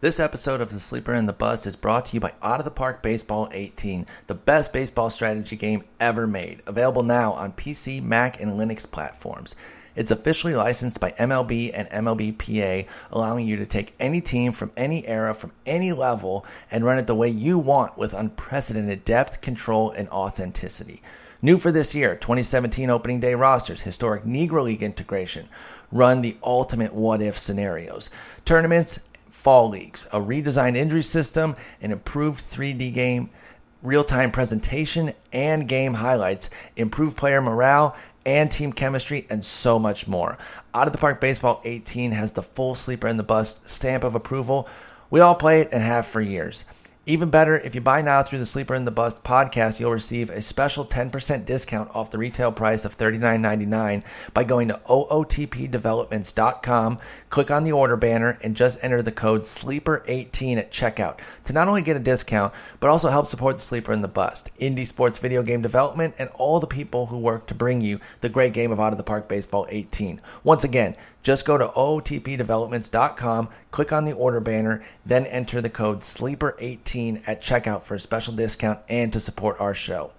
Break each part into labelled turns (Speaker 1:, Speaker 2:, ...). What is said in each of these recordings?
Speaker 1: This episode of The Sleeper and the Bust is brought to you by Out of the Park Baseball 18, the best baseball strategy game ever made. Available now on PC, Mac, and Linux platforms. It's officially licensed by MLB and MLBPA, allowing you to take any team from any era, from any level, and run it the way you want with unprecedented depth, control, and authenticity. New for this year, 2017 opening day rosters, historic Negro League integration, run the ultimate what if scenarios, tournaments, fall leagues, a redesigned injury system, an improved 3D game, real time presentation and game highlights, improved player morale, and team chemistry, and so much more. Out of the Park Baseball 18 has the full sleeper and the bust stamp of approval. We all play it and have for years. Even better, if you buy now through the Sleeper and the Bust podcast, you'll receive a special 10% discount off the retail price of $39.99 by going to ootpdevelopments.com, click on the order banner, and just enter the code SLEEPER18 at checkout to not only get a discount, but also help support the Sleeper and the Bust, indie sports video game development, and all the people who work to bring you the great game of Out of the Park Baseball 18. Once again, just go to ootpdevelopments.com, click on the order banner, then enter the code SLEEPER18 at checkout for a special discount and to support our show.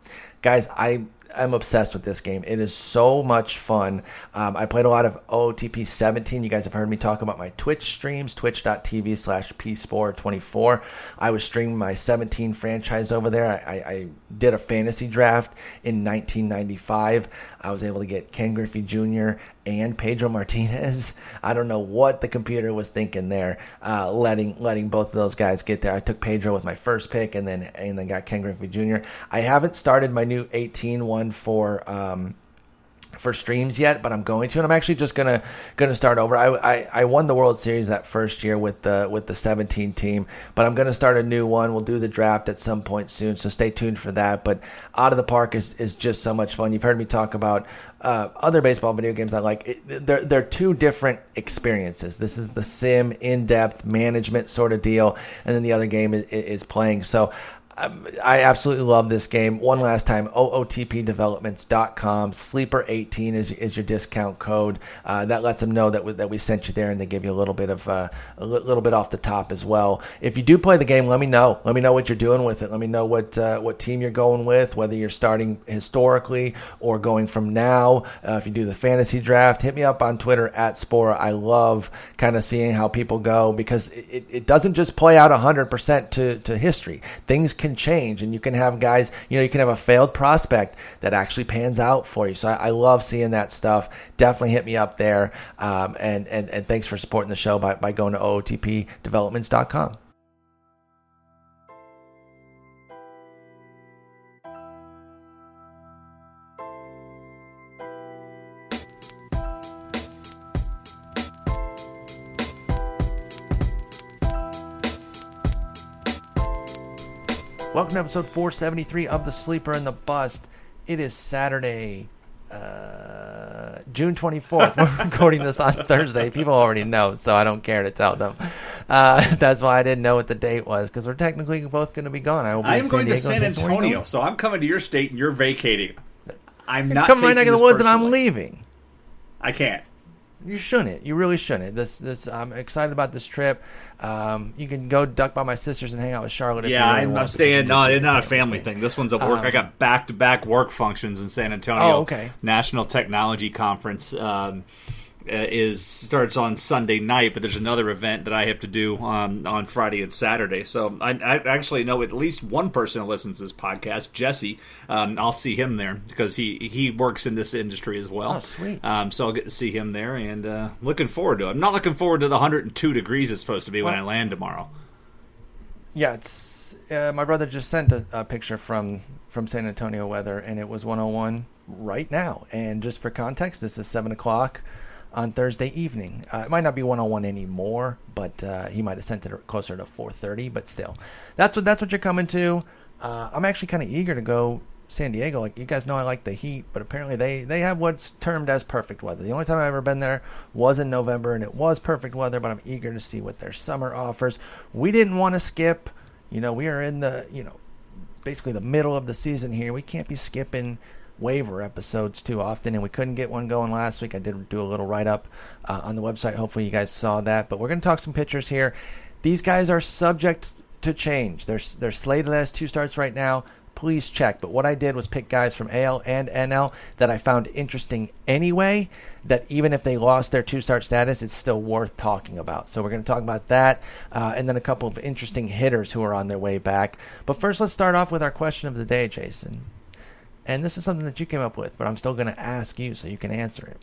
Speaker 1: Guys, I I'm obsessed with this game. It is so much fun. Um, I played a lot of OTP 17. You guys have heard me talk about my Twitch streams, twitch.tv slash pspore24. I was streaming my 17 franchise over there. I, I, I, did a fantasy draft in 1995. I was able to get Ken Griffey Jr. and Pedro Martinez. I don't know what the computer was thinking there, uh, letting letting both of those guys get there. I took Pedro with my first pick, and then and then got Ken Griffey Jr. I haven't started my new 18 one for. Um, for streams yet, but I'm going to, and I'm actually just gonna gonna start over. I, I, I won the World Series that first year with the with the 17 team, but I'm gonna start a new one. We'll do the draft at some point soon, so stay tuned for that. But out of the park is is just so much fun. You've heard me talk about uh, other baseball video games I like. It, they're they're two different experiences. This is the sim in depth management sort of deal, and then the other game is, is playing. So I absolutely love this game. One last time, ootpdevelopments.com. Sleeper18 is, is your discount code. Uh, that lets them know that we, that we sent you there, and they give you a little bit of uh, a little bit off the top as well. If you do play the game, let me know. Let me know what you're doing with it. Let me know what uh, what team you're going with, whether you're starting historically or going from now. Uh, if you do the fantasy draft, hit me up on Twitter at Spora. I love kind of seeing how people go because it, it doesn't just play out 100% to, to history. Things can can change and you can have guys, you know, you can have a failed prospect that actually pans out for you. So I, I love seeing that stuff. Definitely hit me up there. Um, and, and, and thanks for supporting the show by, by going to ootpdevelopments.com. Welcome to episode 473 of The Sleeper and the Bust. It is Saturday, uh, June 24th. We're recording this on Thursday. People already know, so I don't care to tell them. Uh, that's why I didn't know what the date was, because we're technically both going to be gone.
Speaker 2: I
Speaker 1: will
Speaker 2: be I am going Diego to San Antonio, so I'm coming to your state and you're vacating. I'm not
Speaker 1: coming
Speaker 2: right
Speaker 1: neck
Speaker 2: of
Speaker 1: the woods
Speaker 2: personally.
Speaker 1: and I'm leaving.
Speaker 2: I can't.
Speaker 1: You shouldn't. You really shouldn't. This, this. I'm excited about this trip. Um, you can go duck by my sisters and hang out with Charlotte.
Speaker 2: yeah,
Speaker 1: really I'm,
Speaker 2: I'm staying. No, it's not a family thing. This one's a work. Um, I got back to back work functions in San Antonio.
Speaker 1: Oh, okay.
Speaker 2: National Technology Conference. Um, is starts on Sunday night, but there's another event that I have to do um, on Friday and Saturday. So I, I, actually know at least one person who listens to this podcast, Jesse. Um, I'll see him there because he he works in this industry as well.
Speaker 1: Oh, sweet.
Speaker 2: Um, so I'll get to see him there, and uh, looking forward to it. I'm not looking forward to the 102 degrees it's supposed to be when I land tomorrow.
Speaker 1: Yeah, it's uh, my brother just sent a, a picture from from San Antonio weather, and it was 101 right now. And just for context, this is seven o'clock on Thursday evening. Uh, it might not be 101 anymore, but uh, he might have sent it closer to 4:30. But still, that's what that's what you're coming to. Uh, I'm actually kind of eager to go San Diego. Like you guys know, I like the heat, but apparently they they have what's termed as perfect weather. The only time I've ever been there was in November, and it was perfect weather. But I'm eager to see what their summer offers. We didn't want to skip. You know, we are in the you know basically the middle of the season here. We can't be skipping waiver episodes too often, and we couldn't get one going last week. I did do a little write up uh, on the website. Hopefully, you guys saw that. But we're going to talk some pitchers here. These guys are subject to change. They're they're slated as two starts right now. Please check. But what I did was pick guys from AL and NL that I found interesting anyway. That even if they lost their two start status, it's still worth talking about. So we're going to talk about that, uh, and then a couple of interesting hitters who are on their way back. But first, let's start off with our question of the day, Jason. And this is something that you came up with, but I'm still going to ask you so you can answer it.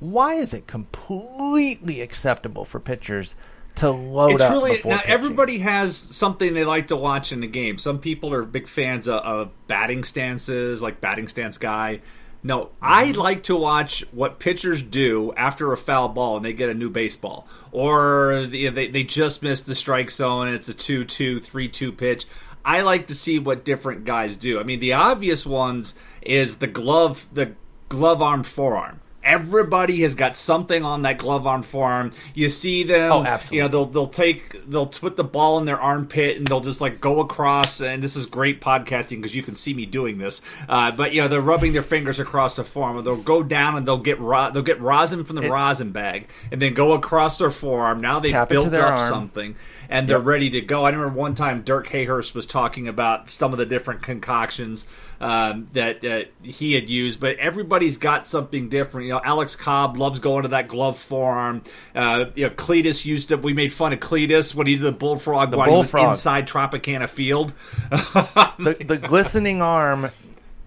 Speaker 1: Why is it completely acceptable for pitchers to load
Speaker 2: it's
Speaker 1: up
Speaker 2: really now
Speaker 1: pitching?
Speaker 2: everybody has something they like to watch in the game. Some people are big fans of, of batting stances, like batting stance guy. No, I
Speaker 1: Mm-hmm.
Speaker 2: like to watch what pitchers do after a foul ball and they get a new baseball, or the, they they just missed the strike zone and it's a 2-2, 3-2 pitch. I like to see what different guys do. I mean, the obvious ones is the glove, the glove arm forearm. Everybody has got something on that glove arm forearm. You see them,
Speaker 1: Oh, absolutely.
Speaker 2: you know, they'll they'll take they'll put the ball in their armpit and they'll just like go across. And this is great podcasting because you can see me doing this. Uh, but you know, they're rubbing their fingers across the forearm. Or they'll go down and they'll get ro- they'll get rosin from the
Speaker 1: It-
Speaker 2: rosin bag and then go across their forearm. Now they built up
Speaker 1: arm.
Speaker 2: something and they're ready to go. I remember one time Dirk Hayhurst was talking about some of the different concoctions um, that uh, he had used, but everybody's got something different. You know, Alex Cobb loves going to that glove forearm. Uh, you know, Cletus used it. We made fun of Cletus when he did the bullfrog while he
Speaker 1: bullfrog.
Speaker 2: was inside Tropicana Field.
Speaker 1: the, the glistening arm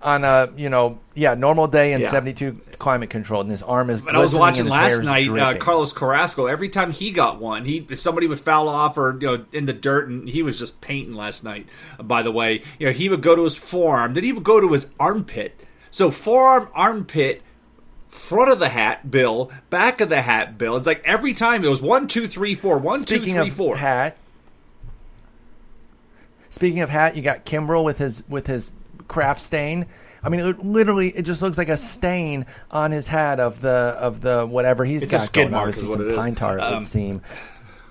Speaker 1: on a you know yeah normal day in
Speaker 2: Yeah.
Speaker 1: 72 climate control and his arm is
Speaker 2: But I was watching
Speaker 1: and his hair
Speaker 2: last night. Uh. Carlos Carrasco. Every time he got one, he somebody would foul off or you know in the dirt, and he was just painting last night. By the way, you know he would go to his forearm, then he would go to his armpit. So forearm, armpit, front of the hat, Bill, back of the hat, Bill. It's like every time it was one, two, three, four, one, two,
Speaker 1: speaking
Speaker 2: three,
Speaker 1: of hat speaking of hat you got Kimbrel with his with his crap stain I mean, it literally, it just looks like a stain on his hat of the of the whatever he's
Speaker 2: It's a
Speaker 1: got
Speaker 2: skid
Speaker 1: going.
Speaker 2: mark
Speaker 1: Obviously,
Speaker 2: is what
Speaker 1: some
Speaker 2: it is.
Speaker 1: pine tar it
Speaker 2: Um,
Speaker 1: would seem.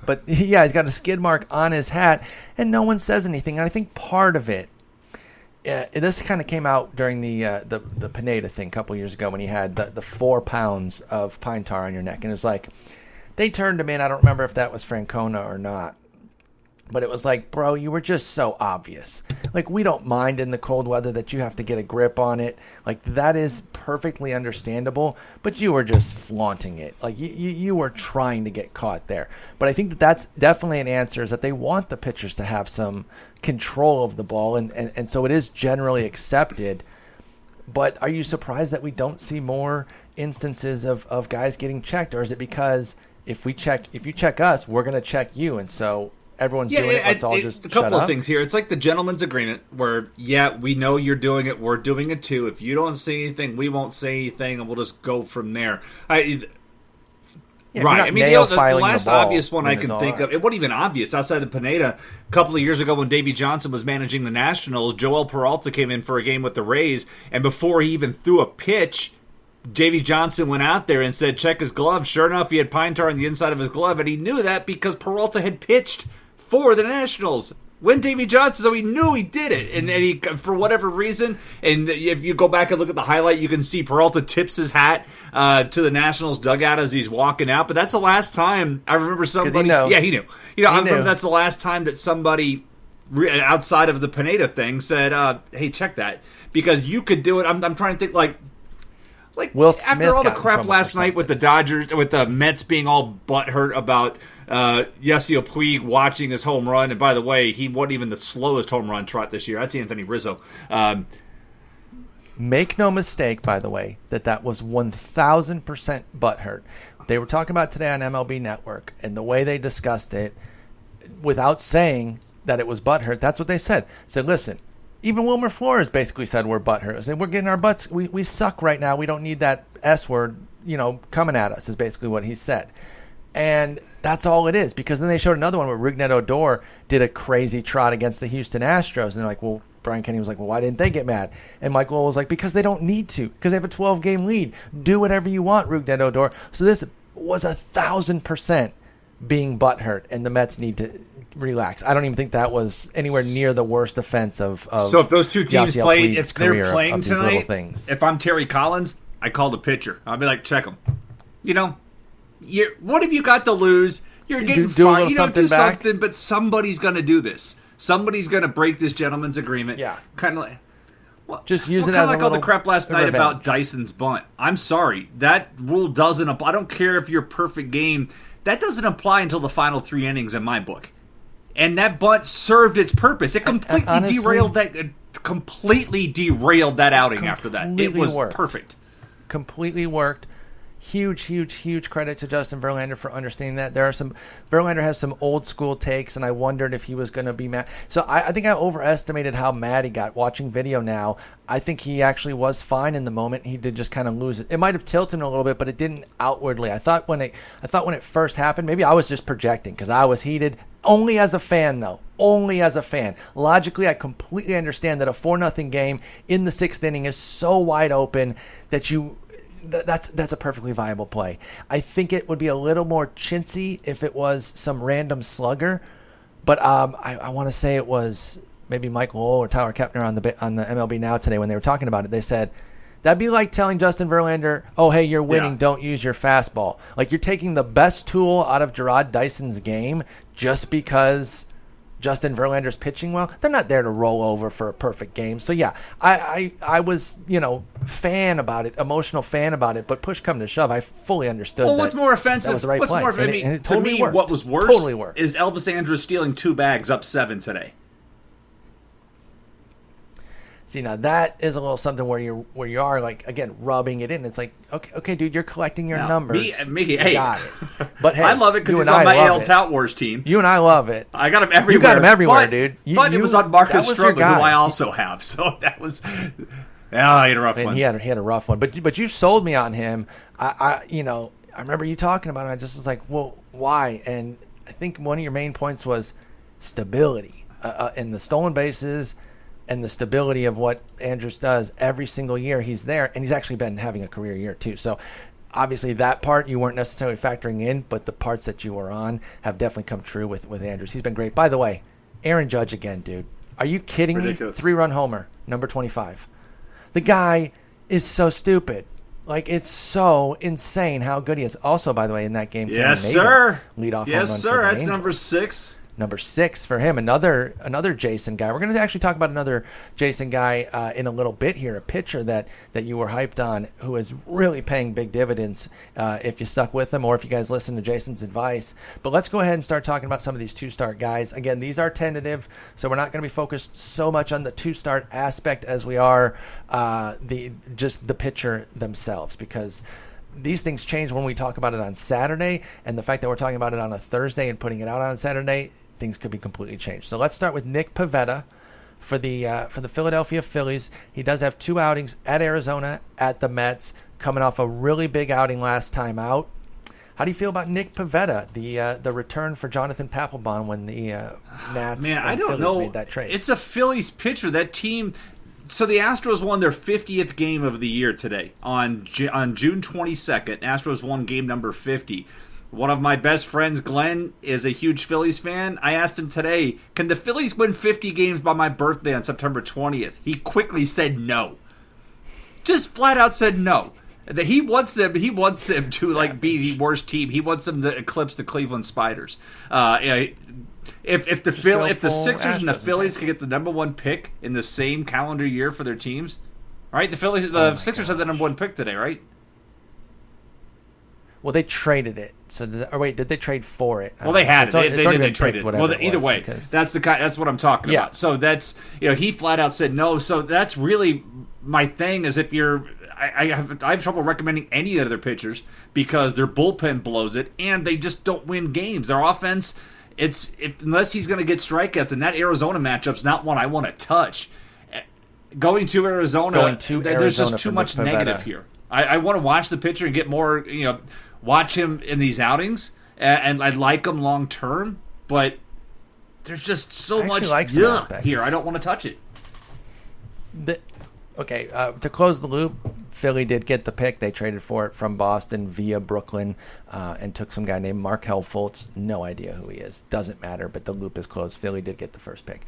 Speaker 1: But yeah, he's got a skid mark on his hat, and no one says anything. And I think part of it, uh, this kind of came out during the uh, the the Pineda thing a couple years ago when he had the, the four pounds of pine tar on your neck, and it's like they turned him in. I don't remember if that was Francona or not. But it was like, bro, you were just so obvious. Like, we don't mind in the cold weather that you have to get a grip on it. Like, that is perfectly understandable. But you were just flaunting it. Like, you, you, you were trying to get caught there. But I think that that's definitely an answer is that they want the pitchers to have some control of the ball. And, and, and so it is generally accepted. But are you surprised that we don't see more instances of, of guys getting checked? Or is it because if we check, if you check us, we're going to check you? And so everyone's doing it. Let's all
Speaker 2: it-
Speaker 1: just
Speaker 2: a couple of
Speaker 1: up.
Speaker 2: things here. It's like the gentleman's agreement, where yeah, we know you're doing it, we're doing it too. If you don't say anything, we won't say anything, and we'll just go from there. I,
Speaker 1: Yeah,
Speaker 2: right. I mean, the,
Speaker 1: nail
Speaker 2: the, the
Speaker 1: filing the
Speaker 2: last obvious one I can think
Speaker 1: right.
Speaker 2: of, it wasn't even obvious outside of Pineda. A couple of years ago, when Davey Johnson was managing the Nationals, Joel Peralta came in for a game with the Rays, and before he even threw a pitch, Davey Johnson went out there and said, "Check his glove." Sure enough, he had pine tar on the inside of his glove, and he knew that because Peralta had pitched for the Nationals. When Davey Johnson, so he knew he did it, and, and he for whatever reason, and if you go back and look at the highlight, you can see Peralta tips his hat uh, to the Nationals dugout as he's walking out. But that's the last time I remember somebody.
Speaker 1: knows.
Speaker 2: Yeah, he knew. You know,
Speaker 1: He
Speaker 2: I remember
Speaker 1: knew.
Speaker 2: that's the last time that somebody re- outside of the Pineda thing said, uh, "Hey, check that," because you could do it. I'm, I'm trying to think like. Like
Speaker 1: Will Smith
Speaker 2: after all the crap last night with the Dodgers, with the Mets being all butthurt about uh, Yasiel Puig watching his home run, and by the way, he wasn't even the slowest home run trot this year. That's Anthony Rizzo. Um,
Speaker 1: Make no mistake, by the way, that that was 1,000% butthurt. They were talking about today on MLB Network, and the way they discussed it, without saying that it was butthurt, that's what they said. Said, listen, even Wilmer Flores basically said we're butthurt. Said we're getting our butts, we, we suck right now. We don't need that S word, you know, coming at us, is basically what he said. And that's all it is. Because then they showed another one where Rougned Odor did a crazy trot against the Houston Astros. And they're like, well, Brian Kenny was like, well, why didn't they get mad? And Mike Lowell was like, because they don't need to. Because they have a 12 game lead. Do whatever you want, Rougned Odor. So this was a thousand percent being butthurt. And the Mets need to relax. I don't even think that was anywhere near the worst offense of. of
Speaker 2: so if those two teams
Speaker 1: Yasiel
Speaker 2: played,
Speaker 1: Puig's
Speaker 2: if they're
Speaker 1: of-
Speaker 2: playing
Speaker 1: of little
Speaker 2: tonight,
Speaker 1: things.
Speaker 2: if I'm Terry Collins, I call the pitcher. I'll be like, check them. You know, you're, what have you got to lose? You're
Speaker 1: You
Speaker 2: getting
Speaker 1: do- do
Speaker 2: fired. You don't do
Speaker 1: something back.
Speaker 2: something, but somebody's going to do this. Somebody's going to break this gentleman's agreement.
Speaker 1: Yeah.
Speaker 2: kind of like. Well,
Speaker 1: Just use
Speaker 2: well,
Speaker 1: it
Speaker 2: kinda
Speaker 1: a
Speaker 2: like all the crap last night
Speaker 1: revenge.
Speaker 2: about Dyson's bunt. I'm sorry, that rule doesn't apply. I don't care if you're perfect game. That doesn't apply until the final three innings in my book. And that bunt served its purpose. It completely
Speaker 1: honestly-
Speaker 2: derailed that. Uh, completely derailed that outing after that. It was
Speaker 1: worked.
Speaker 2: perfect.
Speaker 1: completely worked. Huge, huge, huge credit to Justin Verlander for understanding that. There are some Verlander has some old school takes, and I wondered if he was going to be mad. So I, I think I overestimated how mad he got. Watching video now, I think he actually was fine in the moment. He did just kind of lose it. It might have tilted him a little bit, but it didn't outwardly. I thought when it, I thought when it first happened, maybe I was just projecting because I was heated. Only as a fan, though. Only as a fan. Logically, I completely understand that a four nothing game in the sixth inning is so wide open that you th- that's that's a perfectly viable play. I think it would be a little more chintzy if it was some random slugger, but um, I, I want to say it was maybe Michael Lowell or Tyler Kepner on the on the MLB Now today when they were talking about it. They said that'd be like telling Justin Verlander, "Oh, hey, you're winning.
Speaker 2: Yeah.
Speaker 1: Don't use your fastball." Like you're taking the best tool out of Jarrod Dyson's game just because. Justin Verlander's pitching well. They're not there to roll over for a perfect game. So yeah, I, I I was you know fan about it, emotional fan about it. But push come to shove, I fully understood.
Speaker 2: Well,
Speaker 1: that
Speaker 2: what's more offensive?
Speaker 1: That was the right
Speaker 2: what's
Speaker 1: play.
Speaker 2: more? I mean,
Speaker 1: it
Speaker 2: to me,
Speaker 1: worked.
Speaker 2: what was worse
Speaker 1: Totally worked.
Speaker 2: is Elvis Andrus stealing two bags up seven today.
Speaker 1: See now that is a little something where you're where you are like again rubbing it in. It's like okay, okay, dude, you're collecting your
Speaker 2: Now,
Speaker 1: numbers.
Speaker 2: me- Mickey,
Speaker 1: You
Speaker 2: hey.
Speaker 1: got it. But hey,
Speaker 2: I love it because
Speaker 1: you
Speaker 2: he's
Speaker 1: and
Speaker 2: on
Speaker 1: I
Speaker 2: my AL
Speaker 1: it.
Speaker 2: Tout Wars team.
Speaker 1: You and I love it.
Speaker 2: I got him everywhere.
Speaker 1: You got him everywhere,
Speaker 2: but,
Speaker 1: dude. You-
Speaker 2: but it was on Marcus Stroman, who. I also have. So that was. Yeah, I had a rough
Speaker 1: And
Speaker 2: one.
Speaker 1: he had he had a rough one, but but you sold me on him. I, I you know I remember you talking about him. I just was like, well, why? And I think one of your main points was stability uh, uh, in the stolen bases and the stability of what Andrus does every single year. He's there, and he's actually been having a career year too. So. Obviously, that part you weren't necessarily factoring in, but the parts that you were on have definitely come true with, with Andrus. He's been great. By the way, Aaron Judge again, dude. Are you kidding
Speaker 2: Ridiculous.
Speaker 1: me? Three run homer, number 25. The guy is so stupid. Like it's so insane how good he is. Also, by the way, in that game,
Speaker 2: Yes, sir.
Speaker 1: lead off
Speaker 2: Yes, sir. That's
Speaker 1: Angels.
Speaker 2: number six.
Speaker 1: Number six for him. Another another Jason guy. We're going to actually talk about another Jason guy uh, in a little bit here. A pitcher that that you were hyped on, who is really paying big dividends. Uh, if you stuck with him, or if you guys listen to Jason's advice. But let's go ahead and start talking about some of these two start guys. Again, these are tentative, so we're not going to be focused so much on the two start aspect as we are uh, the just the pitcher themselves because these things change when we talk about it on Saturday, and the fact that we're talking about it on a Thursday and putting it out on Saturday, things could be completely changed. So let's start with Nick Pivetta for the uh, for the Philadelphia Phillies. He does have two outings at Arizona, at the Mets, coming off a really big outing last time out. How do you feel about Nick Pivetta, the uh, the return for Jonathan Papelbon when the uh, Nats
Speaker 2: Man,
Speaker 1: and
Speaker 2: I don't
Speaker 1: Phillies
Speaker 2: know.
Speaker 1: made that trade?
Speaker 2: It's a Phillies pitcher. That team. So the Astros won their 50th game of the year today on on June 22nd. Astros won game number 50. One of my best friends, Glenn, is a huge Phillies fan. I asked him today, "Can the Phillies win 50 games by my birthday on September 20th?" He quickly said no. Just flat out said no. That he wants them. He wants them to like be the worst team. He wants them to eclipse the Cleveland Spiders. Uh, if if the Phil, if the Sixers and the Phillies could get the number one pick in the same calendar year for their teams, right? The Phillies, the
Speaker 1: Oh
Speaker 2: Sixers had the number one pick today, right?
Speaker 1: Well, they traded it. So, did, or wait, did they trade for it?
Speaker 2: Well, they had
Speaker 1: It's
Speaker 2: it.
Speaker 1: al-
Speaker 2: They, they, they traded. Well,
Speaker 1: it
Speaker 2: either way,
Speaker 1: because-
Speaker 2: that's the kind. That's what I'm talking
Speaker 1: Yeah.
Speaker 2: about. So that's you know he flat out said no. So that's really my thing. Is if you're, I, I have I have trouble recommending any of their pitchers because their bullpen blows it and they just don't win games. Their offense, it's if, unless he's going to get strikeouts, and that Arizona matchup's not one I want to touch. Eh, Going to Arizona,
Speaker 1: Going to
Speaker 2: there- there's
Speaker 1: Arizona
Speaker 2: just too much negative here. I, I want to watch the pitcher and get more, you know, watch him in these outings, and, and I like him long term. But there's just so
Speaker 1: I
Speaker 2: much
Speaker 1: like some
Speaker 2: yuck
Speaker 1: aspects.
Speaker 2: here. I don't want to touch it.
Speaker 1: The, okay, uh, to close the loop, Philly did get the pick. They traded for it from Boston via Brooklyn uh, and took some guy named Markelle Fultz. No idea who he is. Doesn't matter, but the loop is closed. Philly did get the first pick.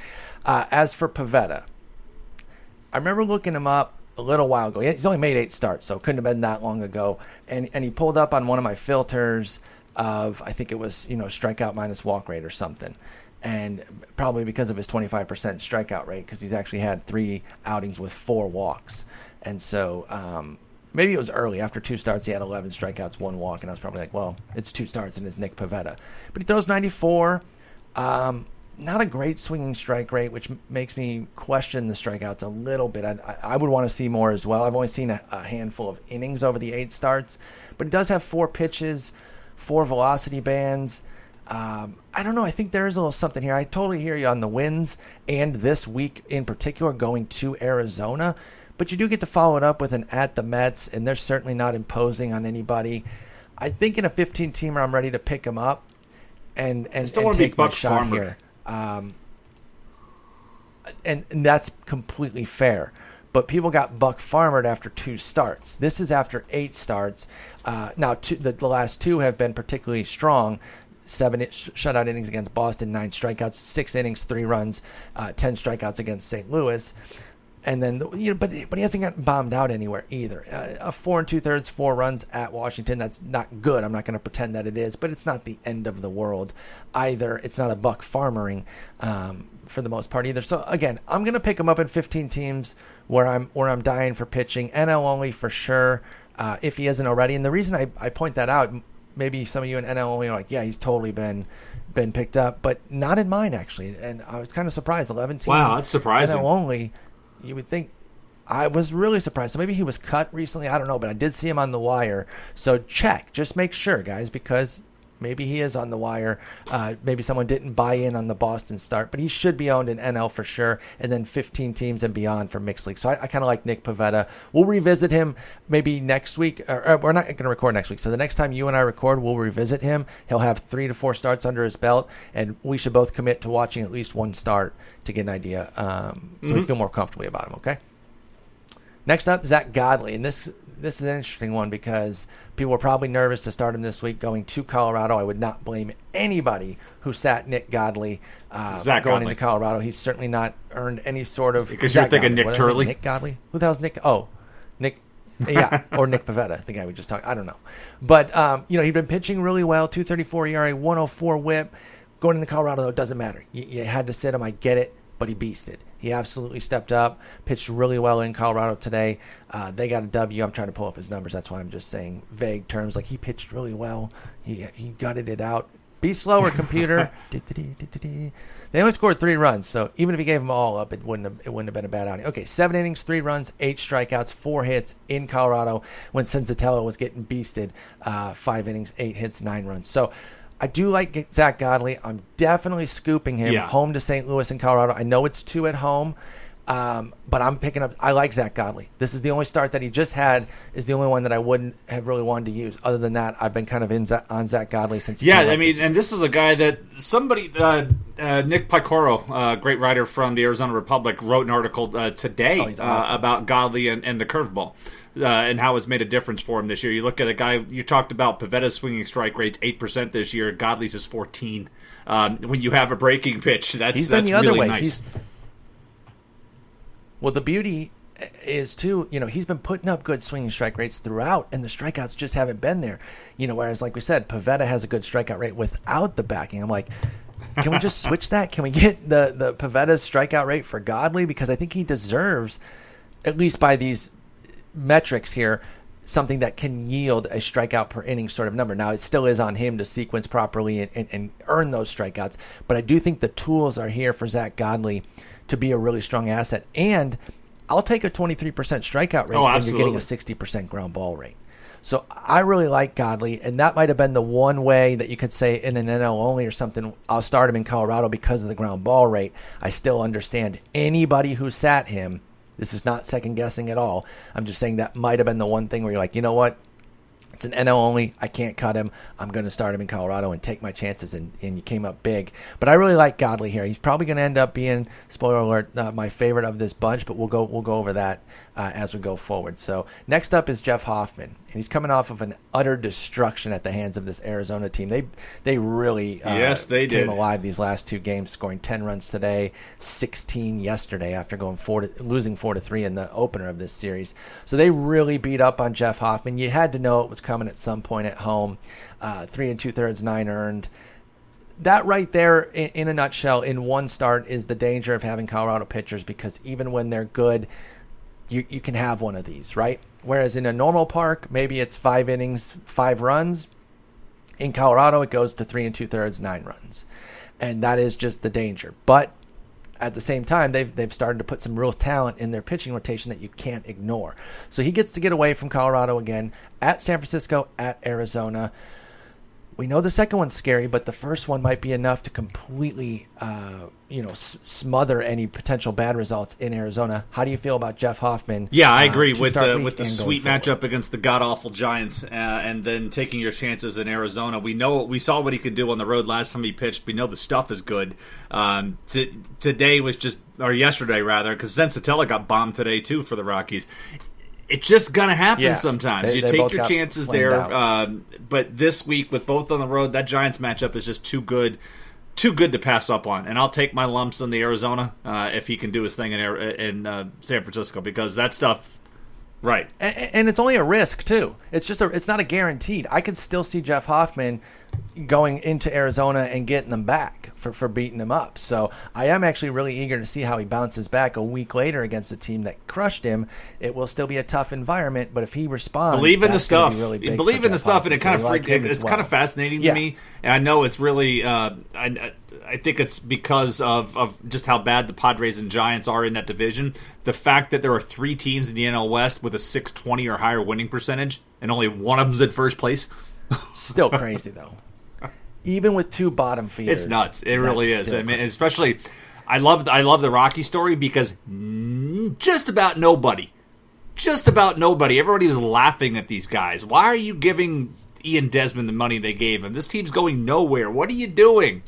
Speaker 1: Uh, as for Pivetta, I remember looking him up a little while ago. He's only made eight starts, so couldn't have been that long ago. And and he pulled up on one of my filters of I think it was you know strikeout minus walk rate or something, and probably because of his 25% strikeout rate because he's actually had three outings with four walks, and so um, maybe it was early after two starts he had 11 strikeouts, one walk, and I was probably like, well, it's two starts and it's Nick Pivetta." but he throws 94. Um, not a great swinging strike rate, which makes me question the strikeouts a little bit. I, I would want to see more as well. I've only seen a, a handful of innings over the eight starts, but he does have four pitches four velocity bands. Um, I don't know. I think there is a little something here. I totally hear you on the wins and this week in particular going to Arizona, but you do get to follow it up with an at the Mets, and they're certainly not imposing on anybody. I think in a 15 teamer, I'm ready to pick them up and and,
Speaker 2: still
Speaker 1: and
Speaker 2: want to be
Speaker 1: take my shot
Speaker 2: Farmer.
Speaker 1: here. Um, and, and that's completely fair. But people got Buck Farmered after two starts. This is after eight starts. Uh, now, two, the, the last two have been particularly strong. Seven sh- shutout innings against Boston, nine strikeouts, six innings, three runs, uh, ten strikeouts against St. Louis. And then, you know, but but he hasn't gotten bombed out anywhere either. Uh, a four and two thirds, four runs at Washington. That's not good. I'm not going to pretend that it is, but it's not the end of the world either. It's not a buck farmering um, for the most part either. So again, I'm going to pick him up in 15 teams where I'm where I'm dying for pitching. NL only for sure uh, if he isn't already. And the reason I, I point that out, maybe some of you in NL only are like, yeah, he's totally been been picked up, but not in mine actually. And I was kind of surprised. 11 team
Speaker 2: Wow, that's surprising.
Speaker 1: NL only. You would think. I was really surprised. So maybe he was cut recently. I don't know, but I did see him on the wire. So check, just make sure, guys, because maybe he is on the wire. Uh, maybe someone didn't buy in on the Boston start, but he should be owned in NL for sure. And then 15 teams and beyond for mixed league. So I, I kind of like Nick Pivetta. We'll revisit him maybe next week. Or, or we're not going to record next week. So the next time you and I record, we'll revisit him. He'll have three to four starts under his belt, and we should both commit to watching at least one start to get an idea, um, so we feel more comfortably about him. Okay. Next up, Zach Godley, and this this is an interesting one because people were probably nervous to start him this week going to Colorado. I would not blame anybody who sat Nick Godley uh, going
Speaker 2: Godley.
Speaker 1: into Colorado. He's certainly not earned any sort of
Speaker 2: Because you're thinking
Speaker 1: Godley.
Speaker 2: Nick
Speaker 1: What did I say?
Speaker 2: Turley?
Speaker 1: Nick Godley. Who the hell's Nick? Oh, Nick. yeah, or Nick Pivetta, the guy we just talked. I don't know, but um, you know he'd been pitching really well. Two thirty four ERA, one hundred four WHIP. Going into Colorado, though, it doesn't matter. You, you had to sit him. I get it, but he beasted. He absolutely stepped up, pitched really well in Colorado today. Uh, they got a W. I'm trying to pull up his numbers. That's why I'm just saying vague terms. Like he pitched really well. He he gutted it out. Be slower, computer. they only scored three runs, so even if he gave them all up, it wouldn't have, it wouldn't have been a bad outing. Okay, seven innings, three runs, eight strikeouts, four hits in Colorado when Senzatela was getting beasted. Uh, five innings, eight hits, nine runs. So I do like Zach Godley. I'm definitely scooping him
Speaker 2: Yeah.
Speaker 1: home to St. Louis and Colorado. I know it's two at home. Um, but I'm picking up. I like Zach Godley. This is the only start that he just had. Is the only one that I wouldn't have really wanted to use. Other than that, I've been kind of in on Zach Godley since. he
Speaker 2: Yeah, I mean,
Speaker 1: this
Speaker 2: and this is a guy that somebody, uh, uh, Nick Piecoro, uh, great writer from the Arizona Republic, wrote an article uh, today
Speaker 1: Oh, awesome.
Speaker 2: uh, about Godley and, and the curveball. Uh, and how it's made a difference for him this year. You look at a guy. You talked about Pivetta's swinging strike rates eight percent this year. Godley's is fourteen. Um, when you have a breaking pitch, that's
Speaker 1: He's
Speaker 2: that's
Speaker 1: the other
Speaker 2: really
Speaker 1: way.
Speaker 2: nice.
Speaker 1: He's, well, the beauty is too, you know, he's been putting up good swinging strike rates throughout, and the strikeouts just haven't been there. You know, whereas like we said, Pivetta has a good strikeout rate without the backing. I'm like, can we just switch that? Can we get the the Pivetta's strikeout rate for Godley because I think he deserves, at least by these metrics here, something that can yield a strikeout per inning sort of number. Now, it still is on him to sequence properly and, and, and earn those strikeouts, but I do think the tools are here for Zach Godley to be a really strong asset. And I'll take a 23% strikeout rate
Speaker 2: Oh,
Speaker 1: when you're getting a 60% ground ball rate. So I really like Godley, and that might have been the one way that you could say in an NL only or something. I'll start him in Colorado because of the ground ball rate. I still understand anybody who sat him. This is not second guessing at all. I'm just saying that might have been the one thing where you're like, you know what? It's an NL only. I can't cut him. I'm going to start him in Colorado and take my chances. And, and you came up big. But I really like Godley here. He's probably going to end up being spoiler alert uh, my favorite of this bunch. But we'll go we'll go over that uh, as we go forward. So next up is Jeff Hoffman, and he's coming off of an utter destruction at the hands of this Arizona team. They they really uh,
Speaker 2: yes they
Speaker 1: came
Speaker 2: did
Speaker 1: alive these last two games, scoring ten runs today, sixteen yesterday after going four to, losing four to three in the opener of this series. So they really beat up on Jeff Hoffman. You had to know it was coming at some point at home. Uh, three and two thirds, nine earned that right there, in, in, a nutshell, in one start, is the danger of having Colorado pitchers because even when they're good, you, you can have one of these, right? Whereas in a normal park, maybe it's five innings, five runs. In Colorado, it goes to three and two thirds, nine runs. And that is just the danger. But at the same time, they've they've started to put some real talent in their pitching rotation that you can't ignore. So he gets to get away from Colorado again at San Francisco, at Arizona we know the second one's scary, but the first one might be enough to completely, uh, you know, s- smother any potential bad results in Arizona. How do you feel about Jeff Hoffman?
Speaker 2: Yeah, I uh, agree uh, with the with the sweet matchup against the god awful Giants, uh, and then taking your chances in Arizona. We know we saw what he could do on the road last time he pitched. We know the stuff is good. Um, t- today was just or yesterday rather, because Senzatela got bombed today too for the Rockies it's just gonna happen yeah, sometimes. They, you they take your chances there. Um, but this week with both on the road, that Giants matchup is just too good, too good to pass up on. And I'll take my lumps in the Arizona uh, if he can do his thing in in uh, San Francisco because that stuff. Right,
Speaker 1: and, and it's only a risk too. It's just a, it's not a guaranteed. I could still see Jeff Hoffman going into Arizona and getting them back for, for beating him up. So I am actually really eager to see how he bounces back a week later against a team that crushed him. It will still be a tough environment, but if he responds,
Speaker 2: believe in the stuff. Really believe in the stuff, and it kind of freaked, like it's well. kind of fascinating yeah. to me. And I know it's really, uh, I, I think it's because of of just how bad the Padres and Giants are in that division. The fact that there are three teams in the NL West with a 620 or higher winning percentage, and only one of them's in first place.
Speaker 1: Still crazy though. Even with two bottom feeders,
Speaker 2: it's nuts. It really is. I mean, especially, I love I love the Rocky story because just about nobody, just about nobody, everybody was laughing at these guys. Why are you giving Ian Desmond the money they gave him? This team's going nowhere. What are you doing?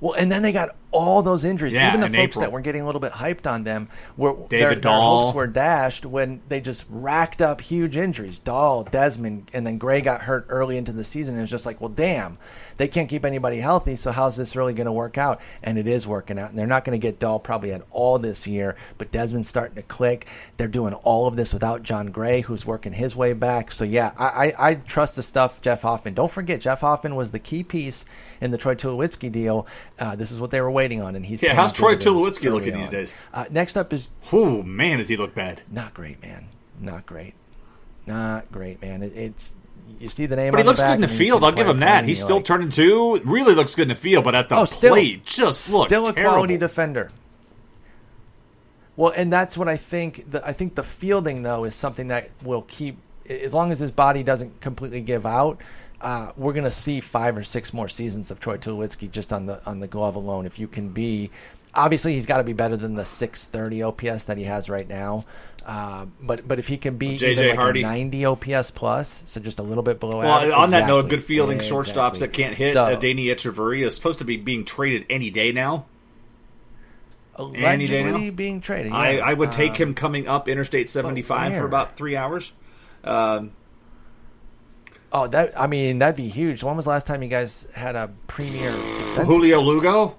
Speaker 1: Well, and then they got all those injuries.
Speaker 2: Yeah,
Speaker 1: Even the folks
Speaker 2: April.
Speaker 1: that were getting a little bit hyped on them were their, their, hopes were dashed when they just racked up huge injuries. Dahl, Desmond, and then Gray got hurt early into the season. And it was just like, well, damn, they can't keep anybody healthy. So how's this really going to work out? And it is working out. And they're not going to get Dahl probably at all this year. But Desmond's starting to click. They're doing all of this without Jon Gray, who's working his way back. So yeah, I, I, I trust the stuff Jeff Hoffman. Don't forget, Jeff Hoffman was the key piece in the Troy Tulowitzki deal. Uh, this is what they were waiting on, and he's
Speaker 2: yeah. How's Troy Tulowitzki looking on. these days?
Speaker 1: Uh, next up is
Speaker 2: oh man, does he look bad?
Speaker 1: Not great, man. Not great. Not great, man. It, it's you see the name,
Speaker 2: but he looks good in the field. I'll give him that. He's still like, turning two. Really looks good in the field, but at the oh, plate, still, just looks
Speaker 1: still a
Speaker 2: terrible.
Speaker 1: quality defender. Well, and that's what I think. The, I think the fielding though is something that will keep as long as his body doesn't completely give out uh, we're going to see five or six more seasons of Troy Tulowitzki just on the on the glove alone. If you can be, obviously he's got to be better than the 630 OPS that he has right now. Uh, but but if he can be
Speaker 2: JJ
Speaker 1: like
Speaker 2: Hardy.
Speaker 1: a 90 OPS plus, so just a little bit below
Speaker 2: well,
Speaker 1: average.
Speaker 2: on
Speaker 1: exactly.
Speaker 2: that note, good fielding shortstops
Speaker 1: exactly.
Speaker 2: that can't hit.
Speaker 1: So,
Speaker 2: uh, Adeiny Hechavarria is supposed to be being traded any day now.
Speaker 1: Any day now? being traded. Yeah.
Speaker 2: I, I would take um, him coming up Interstate 75 for about three hours. Um,
Speaker 1: Oh, that I mean that'd be huge. When was the last time you guys had a premier
Speaker 2: Julio Lugo?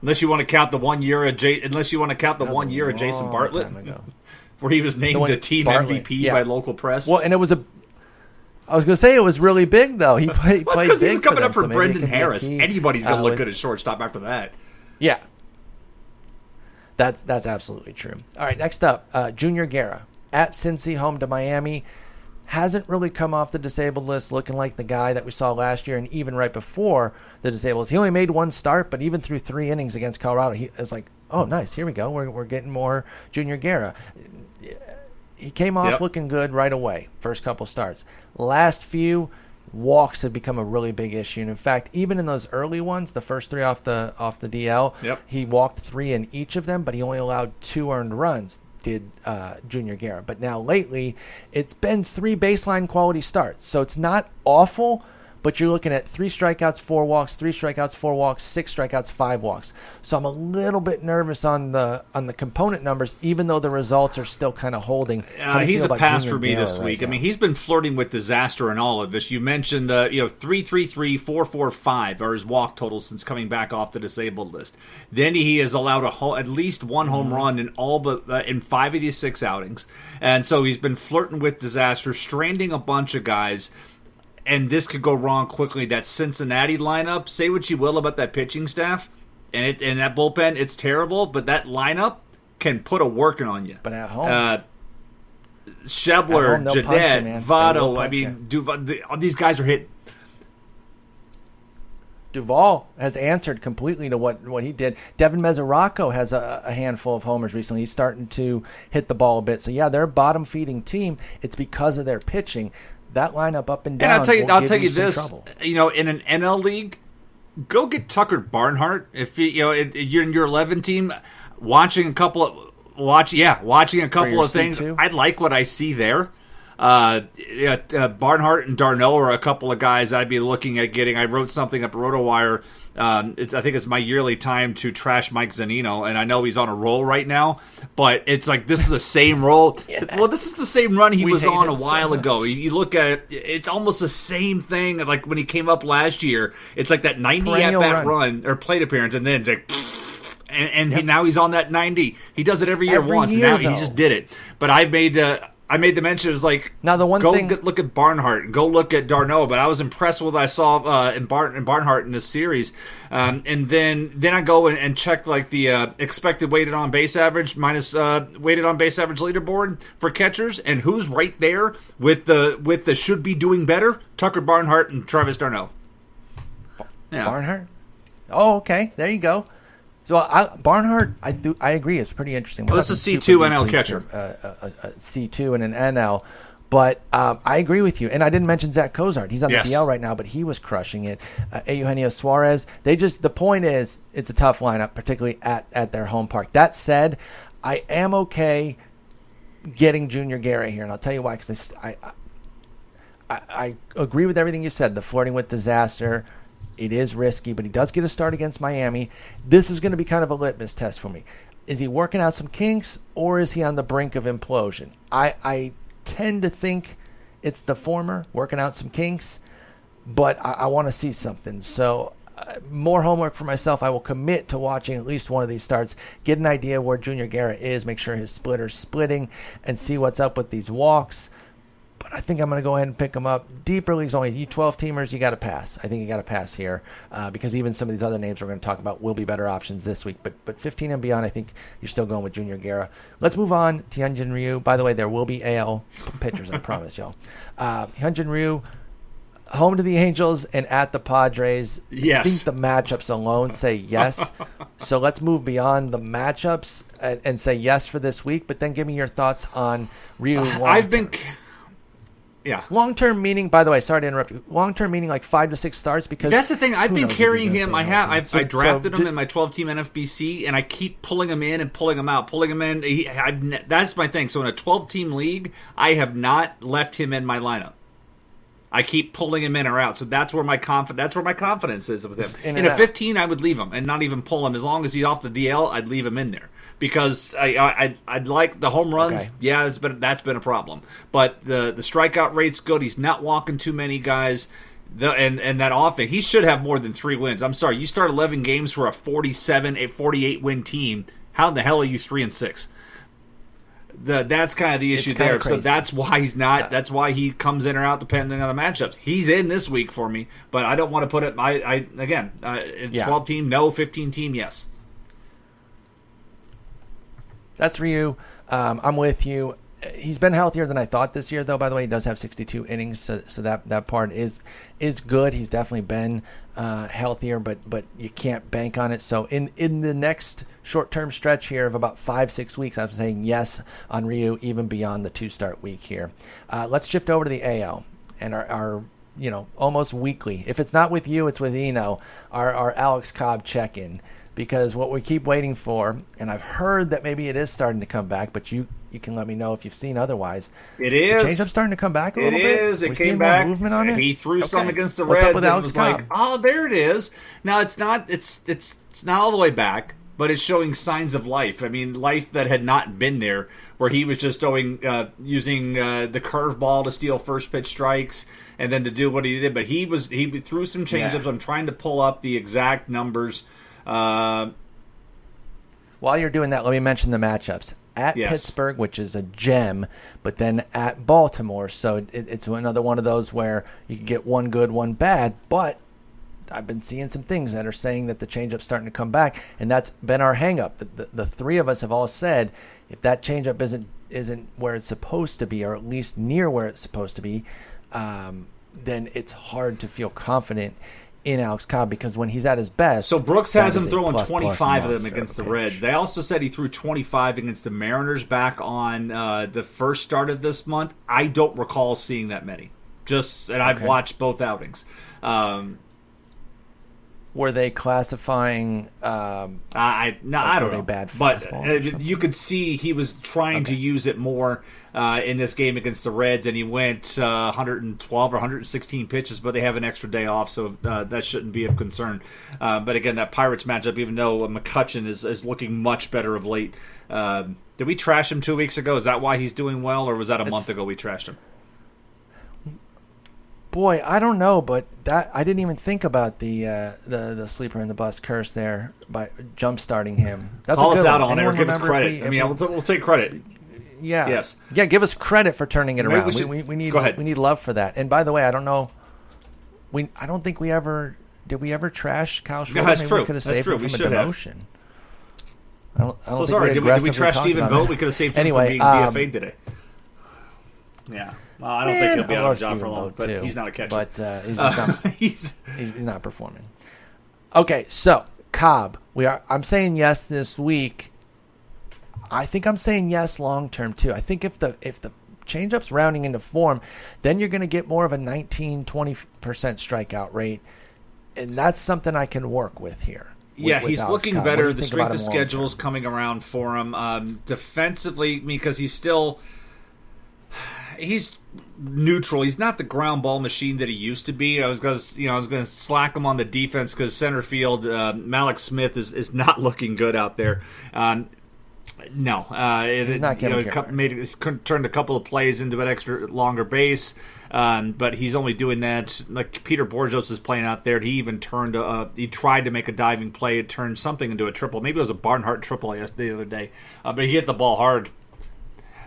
Speaker 2: Unless you want to count the one year of J- unless you want to count the one year of Jason Bartlett, where he was named the, team Bartlett, MVP yeah. by local press.
Speaker 1: Well, and it was a. I was going to say it was really big though. He played.
Speaker 2: well,
Speaker 1: because
Speaker 2: he was coming
Speaker 1: them,
Speaker 2: up for
Speaker 1: so
Speaker 2: Brendan Harris. Anybody's going to uh, look good at shortstop after that.
Speaker 1: Yeah, that's that's absolutely true. All right, next up, uh, Junior Guerra at Cincy, home to Miami hasn't really come off the disabled list looking like the guy that we saw last year and even right before the disabled list. He only made one start, but even through three innings against Colorado, he was like, oh, nice, here we go. We're, we're getting more Junior Guerra. He came off
Speaker 2: yep.
Speaker 1: looking good right away, first couple starts. Last few, walks have become a really big issue. And in fact, even in those early ones, the first three off the off the DL,
Speaker 2: yep.
Speaker 1: he walked three in each of them, but he only allowed two earned runs did uh, Junior Guerra. But now lately, it's been three baseline quality starts. So it's not awful, but you're looking at three strikeouts, four walks, three strikeouts, four walks, six strikeouts, five walks. So I'm a little bit nervous on the on the component numbers, even though the results are still kind of holding.
Speaker 2: Uh, he's a pass for me this week. Right I mean, he's been flirting with disaster in all of this. You mentioned the you know three three three four four five are his walk totals since coming back off the disabled list. Then he has allowed a whole, at least one home mm-hmm. run in all but uh, in five of these six outings, and so he's been flirting with disaster, stranding a bunch of guys and this could go wrong quickly. That Cincinnati lineup, say what you will about that pitching staff and it and that bullpen, it's terrible, but that lineup can put a working on you.
Speaker 1: But at home, uh,
Speaker 2: Schebler, Gennett, Votto. I mean, the, these guys are hit.
Speaker 1: Duvall has answered completely to what, what he did. Devin Mesoraco has a, a, handful of homers recently. He's starting to hit the ball a bit. So yeah, they're a bottom feeding team. It's because of their pitching that lineup up and down.
Speaker 2: And I'll tell you, I'll tell you, you this. Trouble. You know, in an NL league, go get Tucker Barnhart. If you, you know it, you're in your 11 team, watching a couple of watch, yeah, watching a couple of things. I like what I see there. Uh, uh, Barnhart and d'Arnaud are a couple of guys that I'd be looking at getting. I wrote something up RotoWire um, I think it's my yearly time to trash Mike Zunino, and I know he's on a roll right now, but it's like this is the same roll. yeah. Well, this is the same run he we was on a while so ago. You, you, look at it; it's almost the same thing. Like when he came up last year, it's like that ninety at bat run. run. or plate appearance, and then like. And, and yep. he, now he's on that 90. He does it every year every once. Year, now though. he just did it. But I made uh, I made the mention. It was like
Speaker 1: now the one
Speaker 2: go
Speaker 1: thing.
Speaker 2: look at Barnhart, go look at d'Arnaud. But I was impressed with what I saw uh, in, Bar- in Barnhart in this series. Um, and then then I go and, and check like the uh, expected weighted on base average minus uh, weighted on base average leaderboard for catchers, and who's right there with the with the should be doing better Tucker Barnhart and Travis d'Arnaud.
Speaker 1: Yeah. Barnhart. Oh, okay. There you go. So I, Barnhart, I do, I agree. It's pretty interesting.
Speaker 2: Well, this is C two NL catcher,
Speaker 1: uh, uh, C two and an NL. But um, I agree with you, and I didn't mention Zach Cozart. He's on yes. the DL right now, but he was crushing it. Uh, Eugenio Suarez. They just the point is it's a tough lineup, particularly at at their home park. That said, I am okay getting Junior Guerra here, and I'll tell you why. Because I, I I agree with everything you said. The flirting with disaster it is risky, but he does get a start against Miami. This is going to be kind of a litmus test for me. Is he working out some kinks or is he on the brink of implosion? I, I tend to think it's the former, working out some kinks, but I, I want to see something. So, uh, more homework for myself. I will commit to watching at least one of these starts, get an idea where Junior Guerra is, make sure his splitter's splitting, and see what's up with these walks but I think I'm going to go ahead and pick them up. Deeper leagues only. You 12 teamers, you got to pass. I think you got to pass here uh, because even some of these other names we're going to talk about will be better options this week. But but 15 and beyond, I think you're still going with Junior Guerra. Let's move on to Hyunjin Ryu. By the way, there will be AL pitchers, I promise y'all. Uh, Hyunjin Ryu, home to the Angels and at the Padres.
Speaker 2: Yes.
Speaker 1: I think the matchups alone say yes. so let's move beyond the matchups and, and, say yes for this week. But then give me your thoughts on Ryu.
Speaker 2: I've been. Yeah.
Speaker 1: Long term meaning, by the way, sorry to interrupt you. Long term meaning like five to six starts because
Speaker 2: that's the thing. I've been carrying him. I have. I've, so, I drafted so, him in my twelve team NFBC, and I keep pulling him in and pulling him out, pulling him in. He, that's my thing. So in a twelve team league, I have not left him in my lineup. I keep pulling him in or out, so that's where my confidence. That's where my confidence is with him. In, in a fifteen, I would leave him and not even pull him as long as he's off the DL. I'd leave him in there because I, I I'd like the home runs. Okay. Yeah, it's been that's been a problem, but the the strikeout rate's good. He's not walking too many guys. The, and and that offense, he should have more than three wins. I'm sorry, you start 11 games for a 47, a 48 win team. How in the hell are you three and six? The, that's kind of the issue there. So that's why he's not. That's why he comes in or out depending on the matchups. He's in this week for me, but I don't want to put it. I, I again, uh, yeah. 12 team, no. 15 team, yes
Speaker 1: that's Ryu. Um, I'm with you. He's been healthier than I thought this year, though. By the way, he does have 62 innings, so, so that that part is is good. He's definitely been uh, healthier, but but you can't bank on it. So in in the next short term stretch here of about five six weeks, I'm saying yes on Ryu, even beyond the two start week here. Uh, let's shift over to the AL and our, our you know almost weekly. If it's not with you, it's with Eno. Our our Alex Cobb check in. Because what we keep waiting for, and I've heard that maybe it is starting to come back, but you you can let me know if you've seen otherwise.
Speaker 2: It is.
Speaker 1: The change up starting to come back a little
Speaker 2: it
Speaker 1: bit.
Speaker 2: Is. It came back.
Speaker 1: movement on it.
Speaker 2: He threw
Speaker 1: okay.
Speaker 2: some against the
Speaker 1: What's
Speaker 2: Reds.
Speaker 1: Up with
Speaker 2: and
Speaker 1: Alex
Speaker 2: it was
Speaker 1: Cobb?
Speaker 2: like, oh, there it is. Now it's not. It's it's it's not all the way back, but it's showing signs of life. I mean, life that had not been there, where he was just going uh, using uh, the curveball to steal first pitch strikes, and then to do what he did. But he was he threw some changeups.
Speaker 1: Yeah.
Speaker 2: I'm trying to pull up the exact numbers. Uh,
Speaker 1: While you're doing that, let me mention the matchups. At
Speaker 2: Yes.
Speaker 1: Pittsburgh, which is a gem, but then at Baltimore. So it, it's another one of those where you can get one good, one bad. But I've been seeing some things that are saying that the changeup's starting to come back, and that's been our hangup. The, the, the three of us have all said if that changeup isn't isn't where it's supposed to be, or at least near where it's supposed to be, um, then it's hard to feel confident in Alex Cobb because when he's at his best,
Speaker 2: So Brooks has him throwing
Speaker 1: plus, plus
Speaker 2: 25 of them against the Reds. They also said he threw 25 against the Mariners back on uh, the first start of this month. I don't recall seeing that many. Just and I've
Speaker 1: Okay.
Speaker 2: watched both outings. Um,
Speaker 1: Were they classifying? Um,
Speaker 2: I no, I don't know.
Speaker 1: bad
Speaker 2: but uh, you could see he was trying to use it more uh, in this game against the Reds, and he went uh, 112 or 116 pitches, but they have an extra day off, so uh, that shouldn't be of concern. Uh, but again, that Pirates matchup, even though McCutcheon is, is looking much better of late. Um did we trash him two weeks ago? Is that why he's doing well, or was that a month ago we trashed him?
Speaker 1: Boy, I don't know, but that I didn't even think about the uh, the the Sleeper and the Bust curse there by jump starting him. That's
Speaker 2: Call
Speaker 1: a good
Speaker 2: us out
Speaker 1: one.
Speaker 2: on it or give us credit.
Speaker 1: we-
Speaker 2: I mean,
Speaker 1: we-
Speaker 2: we'll, we'll take credit.
Speaker 1: yeah,
Speaker 2: yes.
Speaker 1: yeah. Give us credit for turning it
Speaker 2: Maybe
Speaker 1: around. We,
Speaker 2: should-
Speaker 1: we, we need
Speaker 2: go ahead.
Speaker 1: we need love for that. And by the way, I don't know. We I don't think we ever did we ever trash Kyle Schwarber.
Speaker 2: that's
Speaker 1: Maybe
Speaker 2: true.
Speaker 1: We could have saved
Speaker 2: true.
Speaker 1: him from a
Speaker 2: should have.
Speaker 1: demotion. I don't, I don't
Speaker 2: So sorry.
Speaker 1: we
Speaker 2: Did we, did we trash Stephen Vogt? We could have saved him
Speaker 1: Anyway,
Speaker 2: from being
Speaker 1: um,
Speaker 2: DFA'd today. Yeah. Well, I don't
Speaker 1: Man,
Speaker 2: think he'll be
Speaker 1: I
Speaker 2: out of the job for long, but
Speaker 1: too,
Speaker 2: he's not a catcher.
Speaker 1: But uh, he's just not
Speaker 2: Uh, he's
Speaker 1: he's he's not performing. Okay, so Cobb, we are. I'm saying yes this week. I think I'm saying yes long term too. I think if the if the changeup's rounding into form, then you're going to get more of a 19 20 percent strikeout rate, and that's something I can work with here.
Speaker 2: yeah,
Speaker 1: with
Speaker 2: he's looking
Speaker 1: Cobb.
Speaker 2: Better. The strength of schedule is coming around for him. Um, defensively, because he's still he's neutral. He's not the ground ball machine that he used to be. I was going to, you know, I was going to slack him on the defense because center field uh, Mallex Smith is, is not looking good out there. Um, no, uh, it,
Speaker 1: He's not
Speaker 2: you know, made he's turned a couple of plays into an extra longer base. Um, but he's only doing that like Peter Bourjos is playing out there. He even turned a, he tried to make a diving play. It turned something into a triple. Maybe it was a Barnhart triple the other day. Uh, but he hit the ball hard.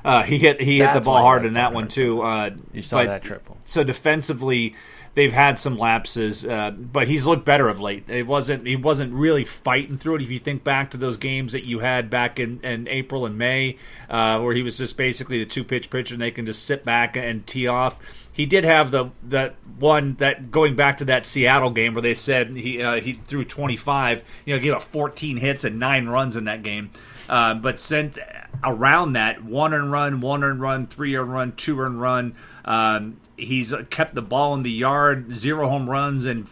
Speaker 2: Uh, he hit he hit the ball hard in that one too. Uh,
Speaker 1: You saw
Speaker 2: but-
Speaker 1: that triple.
Speaker 2: So defensively, they've had some lapses, uh, but he's looked better of late. It wasn't he wasn't really fighting through it. If you think back to those games that you had back in, in April and May, uh, where he was just basically the two pitch pitcher, and they can just sit back and tee off. He did have the that one that going back to that Seattle game where they said he uh, he threw 25, you know, gave up 14 hits and nine runs in that game. Uh, but sent around that one and run, one and run, three and run, two and run. Um, he's kept the ball in the yard, zero home runs, in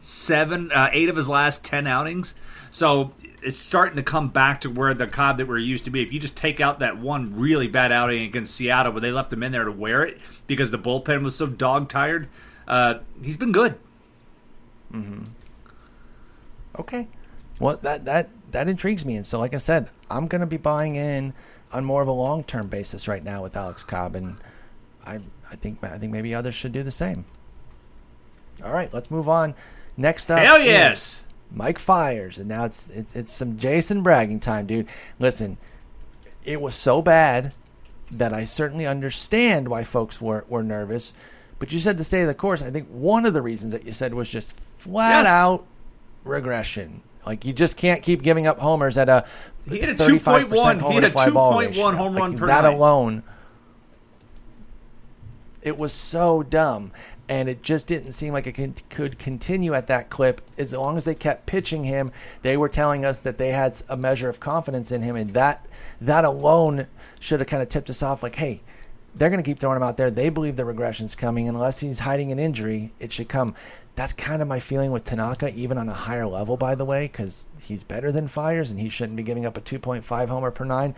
Speaker 2: seven, uh, eight of his last ten outings. So it's starting to come back to where the Cobb that we're used to be. If you just take out that one really bad outing against Seattle, where they left him in there to wear it because the bullpen was so dog tired, uh, he's been good. Hmm.
Speaker 1: Okay. Well, that that that intrigues me, and so like I said, I'm going to be buying in on more of a long term basis right now with Alex Cobb, and I I think I think maybe others should do the same. All right, let's move on. Next up,
Speaker 2: Hell yes.
Speaker 1: Mike Fiers, and now it's it's, it's some Jason bragging time, dude. Listen, it was so bad that I certainly understand why folks were were nervous. But you said the state of the course. I think one of the reasons that you said was just flat
Speaker 2: Yes.
Speaker 1: out regression. Like you just can't keep giving up homers at a
Speaker 2: He had a
Speaker 1: 35%
Speaker 2: 2.1 he had
Speaker 1: to
Speaker 2: a 2.1 home run
Speaker 1: Like,
Speaker 2: per
Speaker 1: That
Speaker 2: nine.
Speaker 1: alone, it was so dumb, and it just didn't seem like it could, could continue at that clip. As long as they kept pitching him, they were telling us that they had a measure of confidence in him, and that that alone should have kind of tipped us off. Like, hey, they're going to keep throwing him out there. They believe the regression's coming. Unless he's hiding an injury, it should come. That's kind of my feeling with Tanaka, even on a higher level, by the way, because he's better than Fiers and he shouldn't be giving up a 2.5 homer per nine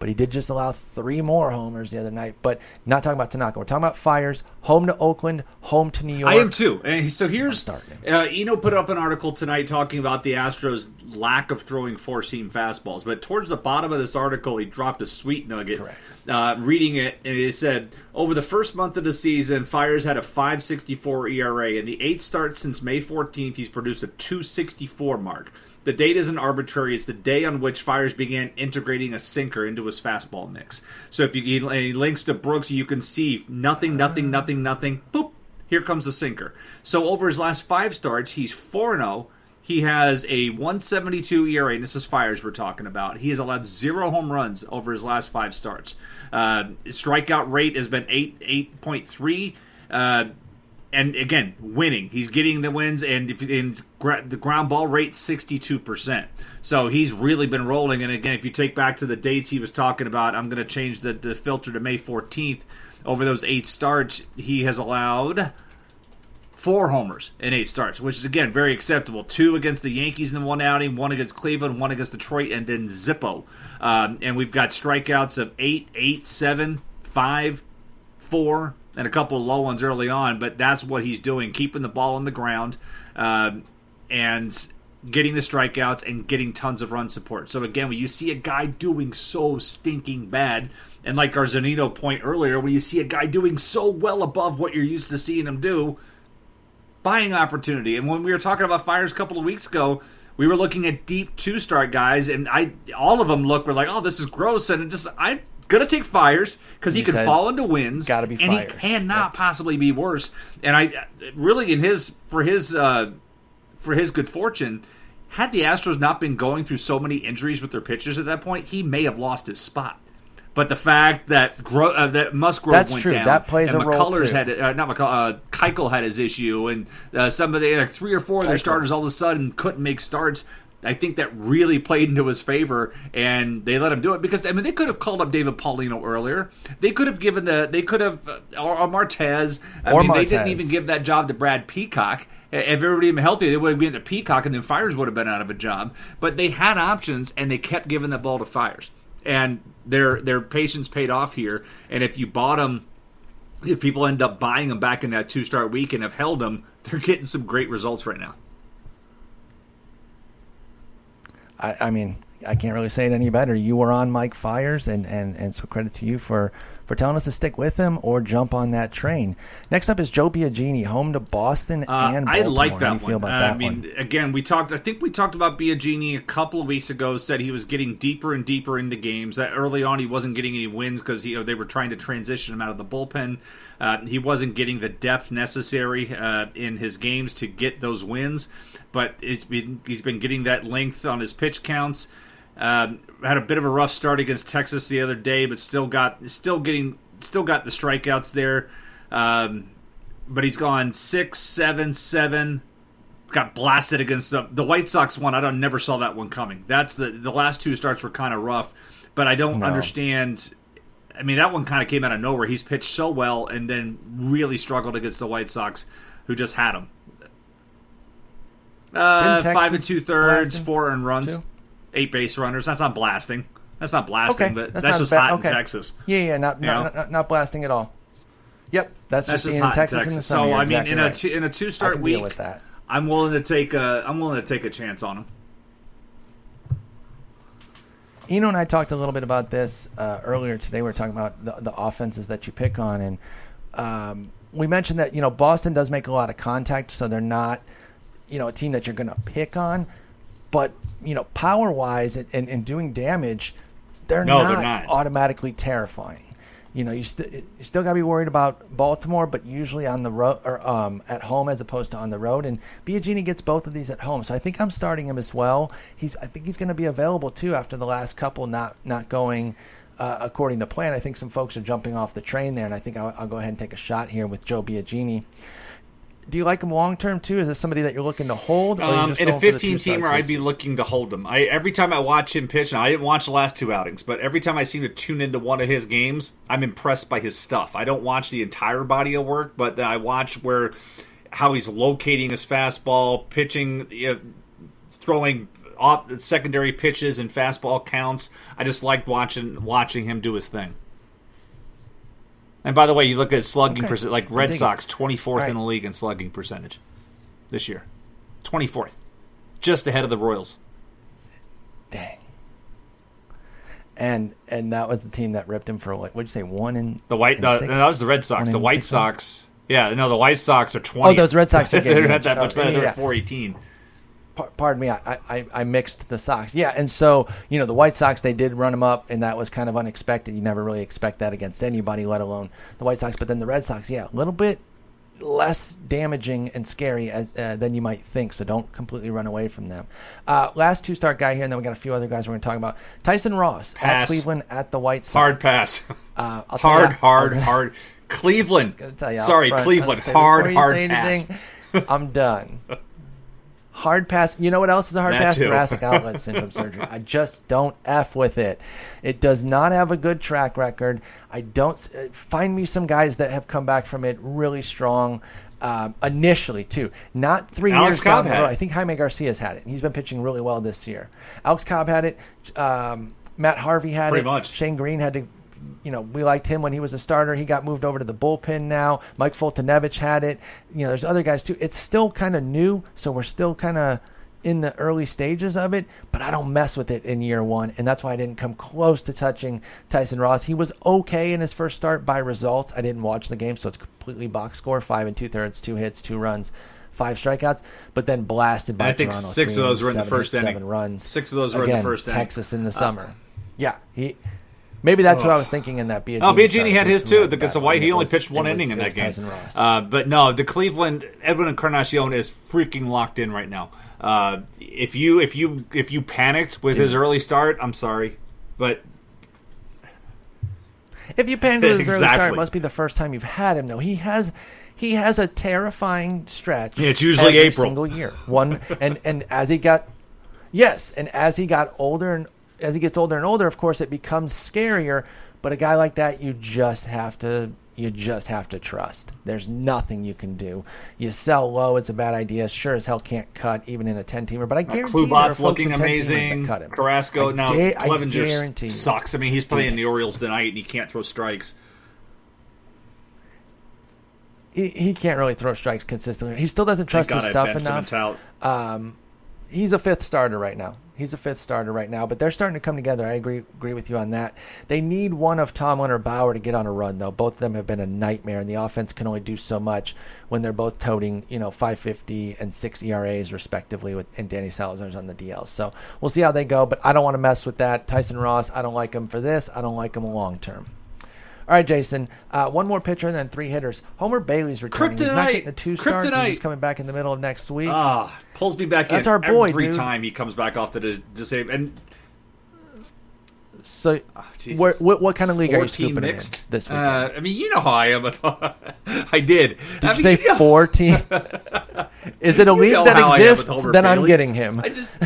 Speaker 1: but he did just allow three more homers the other night. But not talking about Tanaka. We're talking about Fiers. Home to Oakland, home to New York.
Speaker 2: I am too. And so here's uh, Eno put up an article tonight talking about the Astros' lack of throwing four seam fastballs. But towards the bottom of this article, he dropped a sweet nugget. Uh, reading it, and it said over the first month of the season, Fiers had a 5.64 ERA. In the eight starts since May 14th, he's produced a 2.64 mark. The date isn't arbitrary. It's the day on which Fiers began integrating a sinker into his fastball mix. So if you he links to Brooks, you can see nothing, nothing, nothing, nothing. Boop. Here comes the sinker. So over his last five starts, he's 4 0. He has a 172 ERA, and this is Fiers we're talking about. He has allowed zero home runs over his last five starts. Uh, strikeout rate has been 8 8.3. Uh, and again, winning. He's getting the wins, and if, the ground ball rate, sixty-two percent. So he's really been rolling. And again, if you take back to the dates he was talking about, I'm going to change the, the filter to May fourteenth. Over those eight starts, he has allowed four homers in eight starts, which is again very acceptable. Two against the Yankees in the one outing, one against Cleveland, one against Detroit, and then Zippo. Um, and we've got strikeouts of eight, eight, seven, five, four, and a couple of low ones early on, but that's what he's doing, keeping the ball on the ground uh, and getting the strikeouts and getting tons of run support. So again, when you see a guy doing so stinking bad, and like our Zunino point earlier, when you see a guy doing so well above what you're used to seeing him do, buying opportunity. And when we were talking about Fiers a couple of weeks ago, we were looking at deep two start guys, and I all of them look were like, oh, this is gross, and it just I gonna take Fiers because he can fall into wins.
Speaker 1: Got to be,
Speaker 2: and
Speaker 1: Fiers.
Speaker 2: he cannot possibly be worse. And I really, in his for his uh, for his good fortune, had the Astros not been going through so many injuries with their pitchers at that point, he may have lost his spot. But the fact that Gro- uh, that Musgrove
Speaker 1: That's
Speaker 2: went
Speaker 1: true.
Speaker 2: down,
Speaker 1: that plays
Speaker 2: and
Speaker 1: a role
Speaker 2: McCullers had uh, not McCull, uh, Keuchel had his issue, and uh, some of the like three or four of their starters all of a sudden couldn't make starts. I think that really played into his favor, and they let him do it because I mean they could have called up David Paulino earlier. They could have given the they could have uh, or, or Martes. I
Speaker 1: or
Speaker 2: mean
Speaker 1: Martes.
Speaker 2: they didn't even give that job to Brad Peacock. If everybody had been healthy, they would have been to Peacock, and then Fiers would have been out of a job. But they had options, and they kept giving the ball to Fiers, and their their patience paid off here. And if you bought them, if people end up buying them back in that two star week and have held them, they're getting some great results right now.
Speaker 1: I, I mean, I can't really say it any better. You were on Mike Fiers, and, and, and so credit to you for, for telling us to stick with him or jump on that train. Next up is Joe Biagini, home to Boston
Speaker 2: uh,
Speaker 1: and
Speaker 2: I
Speaker 1: Baltimore.
Speaker 2: like
Speaker 1: How
Speaker 2: that
Speaker 1: do you feel
Speaker 2: one.
Speaker 1: about
Speaker 2: Uh,
Speaker 1: that
Speaker 2: I mean,
Speaker 1: one?
Speaker 2: again, we talked. I think we talked about Biagini a couple of weeks ago. Said he was getting deeper and deeper into games. That early on he wasn't getting any wins because you know, they were trying to transition him out of the bullpen. Uh, he wasn't getting the depth necessary uh, in his games to get those wins, but it's been, he's been getting that length on his pitch counts. Um, had a bit of a rough start against Texas the other day, but still got still getting still got the strikeouts there. Um, but he's gone six, seven, seven. Got blasted against the the White Sox one. I don't never saw that one coming. That's the the last two starts were kind of rough, but I don't
Speaker 1: No.
Speaker 2: understand. I mean, that one kind of came out of nowhere. He's pitched so well and then really struggled against the White Sox, who just had him. Uh, five and two thirds, four earned runs,
Speaker 1: too?
Speaker 2: eight base runners. That's not blasting. That's not blasting,
Speaker 1: Okay,
Speaker 2: but
Speaker 1: that's
Speaker 2: that's, just
Speaker 1: bad.
Speaker 2: hot
Speaker 1: Okay.
Speaker 2: in Texas.
Speaker 1: Yeah, yeah, not, not, not, not blasting at all. Yep, that's,
Speaker 2: That's
Speaker 1: just
Speaker 2: just hot
Speaker 1: in Texas, in the summer.
Speaker 2: So
Speaker 1: You're
Speaker 2: I mean,
Speaker 1: exactly
Speaker 2: in a
Speaker 1: right.
Speaker 2: two, in a two start week,
Speaker 1: with that.
Speaker 2: I'm willing to take a I'm willing to take a chance on him.
Speaker 1: Eno and I talked a little bit about this uh, earlier today. We were talking about the, the offenses that you pick on, and um, we mentioned that you know Boston does make a lot of contact, so they're not you know a team that you're going to pick on. But you know, power wise and, and, and doing damage, they're,
Speaker 2: No,
Speaker 1: not
Speaker 2: they're not.
Speaker 1: automatically terrifying. You know, you, st- you still got to be worried about Baltimore, but usually on the road or um, at home as opposed to on the road. And Biagini gets both of these at home, so I think I'm starting him as well. He's I think he's going to be available too after the last couple not not going uh, according to plan. I think some folks are jumping off the train there, and I think I'll, I'll go ahead and take a shot here with Joe Biagini. Do you like him long term too? Is this somebody that you're looking to hold? Or
Speaker 2: Um, in a
Speaker 1: going for the
Speaker 2: 15 teamer, I'd be looking to hold him. I every time I watch him pitch, and I didn't watch the last two outings, but every time I seem to tune into one of his games, I'm impressed by his stuff. I don't watch the entire body of work, but I watch where how he's locating his fastball, pitching, you know, throwing off secondary pitches and fastball counts. I just liked watching watching him do his thing. And by the way, you look at slugging
Speaker 1: Okay.
Speaker 2: percent, like Red Sox, twenty fourth
Speaker 1: Right.
Speaker 2: in the league in slugging percentage this year, twenty fourth, just ahead of the Royals.
Speaker 1: Dang. And and that was the team that ripped him for what? What'd you say? One in
Speaker 2: The White, no, that was the Red Sox. The White Sox, yeah, no, the White Sox are twenty.
Speaker 1: Oh, those Red Sox are getting
Speaker 2: They're not that much
Speaker 1: Oh,
Speaker 2: better. They're four eighteen.
Speaker 1: Par- pardon me, I, I, I mixed the Sox. Yeah, and so you know the White Sox they did run them up, and that was kind of unexpected. You never really expect that against anybody, let alone the White Sox. But then the Red Sox, yeah, a little bit less damaging and scary as, uh, than you might think. So don't completely run away from them. Uh, last two start guy here, and then we got a few other guys we're going to talk about. Tyson Ross
Speaker 2: Pass.
Speaker 1: at Cleveland at the White Sox.
Speaker 2: Hard pass.
Speaker 1: Uh, I'll tell you
Speaker 2: hard, hard, hard. Cleveland.
Speaker 1: gonna tell you out
Speaker 2: Sorry, Cleveland. Hard, hard pass.
Speaker 1: anything, I'm done. Hard pass. You know what else is a hard
Speaker 2: That
Speaker 1: pass?
Speaker 2: too.
Speaker 1: Thoracic outlet syndrome surgery. I just don't f with it. It does not have a good track record. I don't uh, find me some guys that have come back from it really strong. Um, initially, too, not three
Speaker 2: Alex
Speaker 1: years down
Speaker 2: Cobb
Speaker 1: the
Speaker 2: had
Speaker 1: road.
Speaker 2: it.
Speaker 1: I think Jaime Garcia's had it. He's been pitching really well this year. Alex Cobb had it. Um, Matt Harvey had
Speaker 2: Pretty
Speaker 1: it.
Speaker 2: much.
Speaker 1: Shane Greene had to, you know, we liked him when he was a starter. He got moved over to the bullpen now. Mike Foltynewicz had it. You know, there's other guys too. It's still kind of new, so we're still kind of in the early stages of it, but I don't mess with it in year one, and that's why I didn't come close to touching Tyson Ross. He was okay in his first start by results. I didn't watch the game, so it's completely box score: five and two thirds, two hits, two runs, five strikeouts. But then blasted by
Speaker 2: I think
Speaker 1: Toronto.
Speaker 2: six of those were in the first
Speaker 1: hits,
Speaker 2: inning.
Speaker 1: Seven runs.
Speaker 2: Six of those were in the
Speaker 1: Again,
Speaker 2: first inning. Uh,
Speaker 1: Texas in the summer. yeah, he. Maybe that's what I was thinking in that Biagini.
Speaker 2: Oh, Biagini had his too because the White he only
Speaker 1: was-
Speaker 2: pitched one
Speaker 1: it
Speaker 2: inning in that game. Uh, but no, the Cleveland Edwin Encarnacion is freaking locked in right now. Uh, if you if you if you panicked with his early start, I'm sorry, but
Speaker 1: If you panicked with his early start, it must be the first time you've had him. Though he has, he has a terrifying stretch.
Speaker 2: Yeah, it's usually
Speaker 1: every
Speaker 2: April.
Speaker 1: single year. One and and as he got, yes, and as he got older and as he gets older and older, of course, it becomes scarier. But a guy like that, you just have to. You just have to trust. There's nothing you can do. You sell low, it's a bad idea. Sure as hell can't cut even in a ten teamer. But I guarantee you there are folks
Speaker 2: looking
Speaker 1: in 10
Speaker 2: amazing.
Speaker 1: cut him.
Speaker 2: Carrasco
Speaker 1: I
Speaker 2: now
Speaker 1: ga-
Speaker 2: Clevinger
Speaker 1: guarantee
Speaker 2: sucks. I mean, he's playing the Orioles tonight and he can't throw strikes.
Speaker 1: he, he can't really throw strikes consistently. He still doesn't trust his stuff enough. Um, he's a fifth starter right now. He's a fifth starter right now, but they're starting to come together. I agree agree with you on that. They need one of Tomlin or Bauer to get on a run, though. Both of them have been a nightmare, and the offense can only do so much when they're both toting, you know, 550 and six ERAs respectively, with and Danny Salazar's on the DL. So we'll see how they go, but I don't want to mess with that. Tyson Ross, I don't like him for this. I don't like him long term. All right, Jason. Uh, one more pitcher and then three hitters. Homer Bailey's returning. He's not getting a two star. He's coming back in the middle of next week.
Speaker 2: Ah, pulls me back
Speaker 1: That's
Speaker 2: in
Speaker 1: our boy,
Speaker 2: every
Speaker 1: dude.
Speaker 2: time he comes back off the dis- disabled. And
Speaker 1: so,
Speaker 2: Jesus.
Speaker 1: where, what, what kind of league are you
Speaker 2: 14
Speaker 1: scooping him in this weekend?
Speaker 2: Uh, I mean, you know how I am. I did.
Speaker 1: Did you say
Speaker 2: know,
Speaker 1: 14? Is it a league that
Speaker 2: how I am with
Speaker 1: exists? Then I'm getting him.
Speaker 2: I just,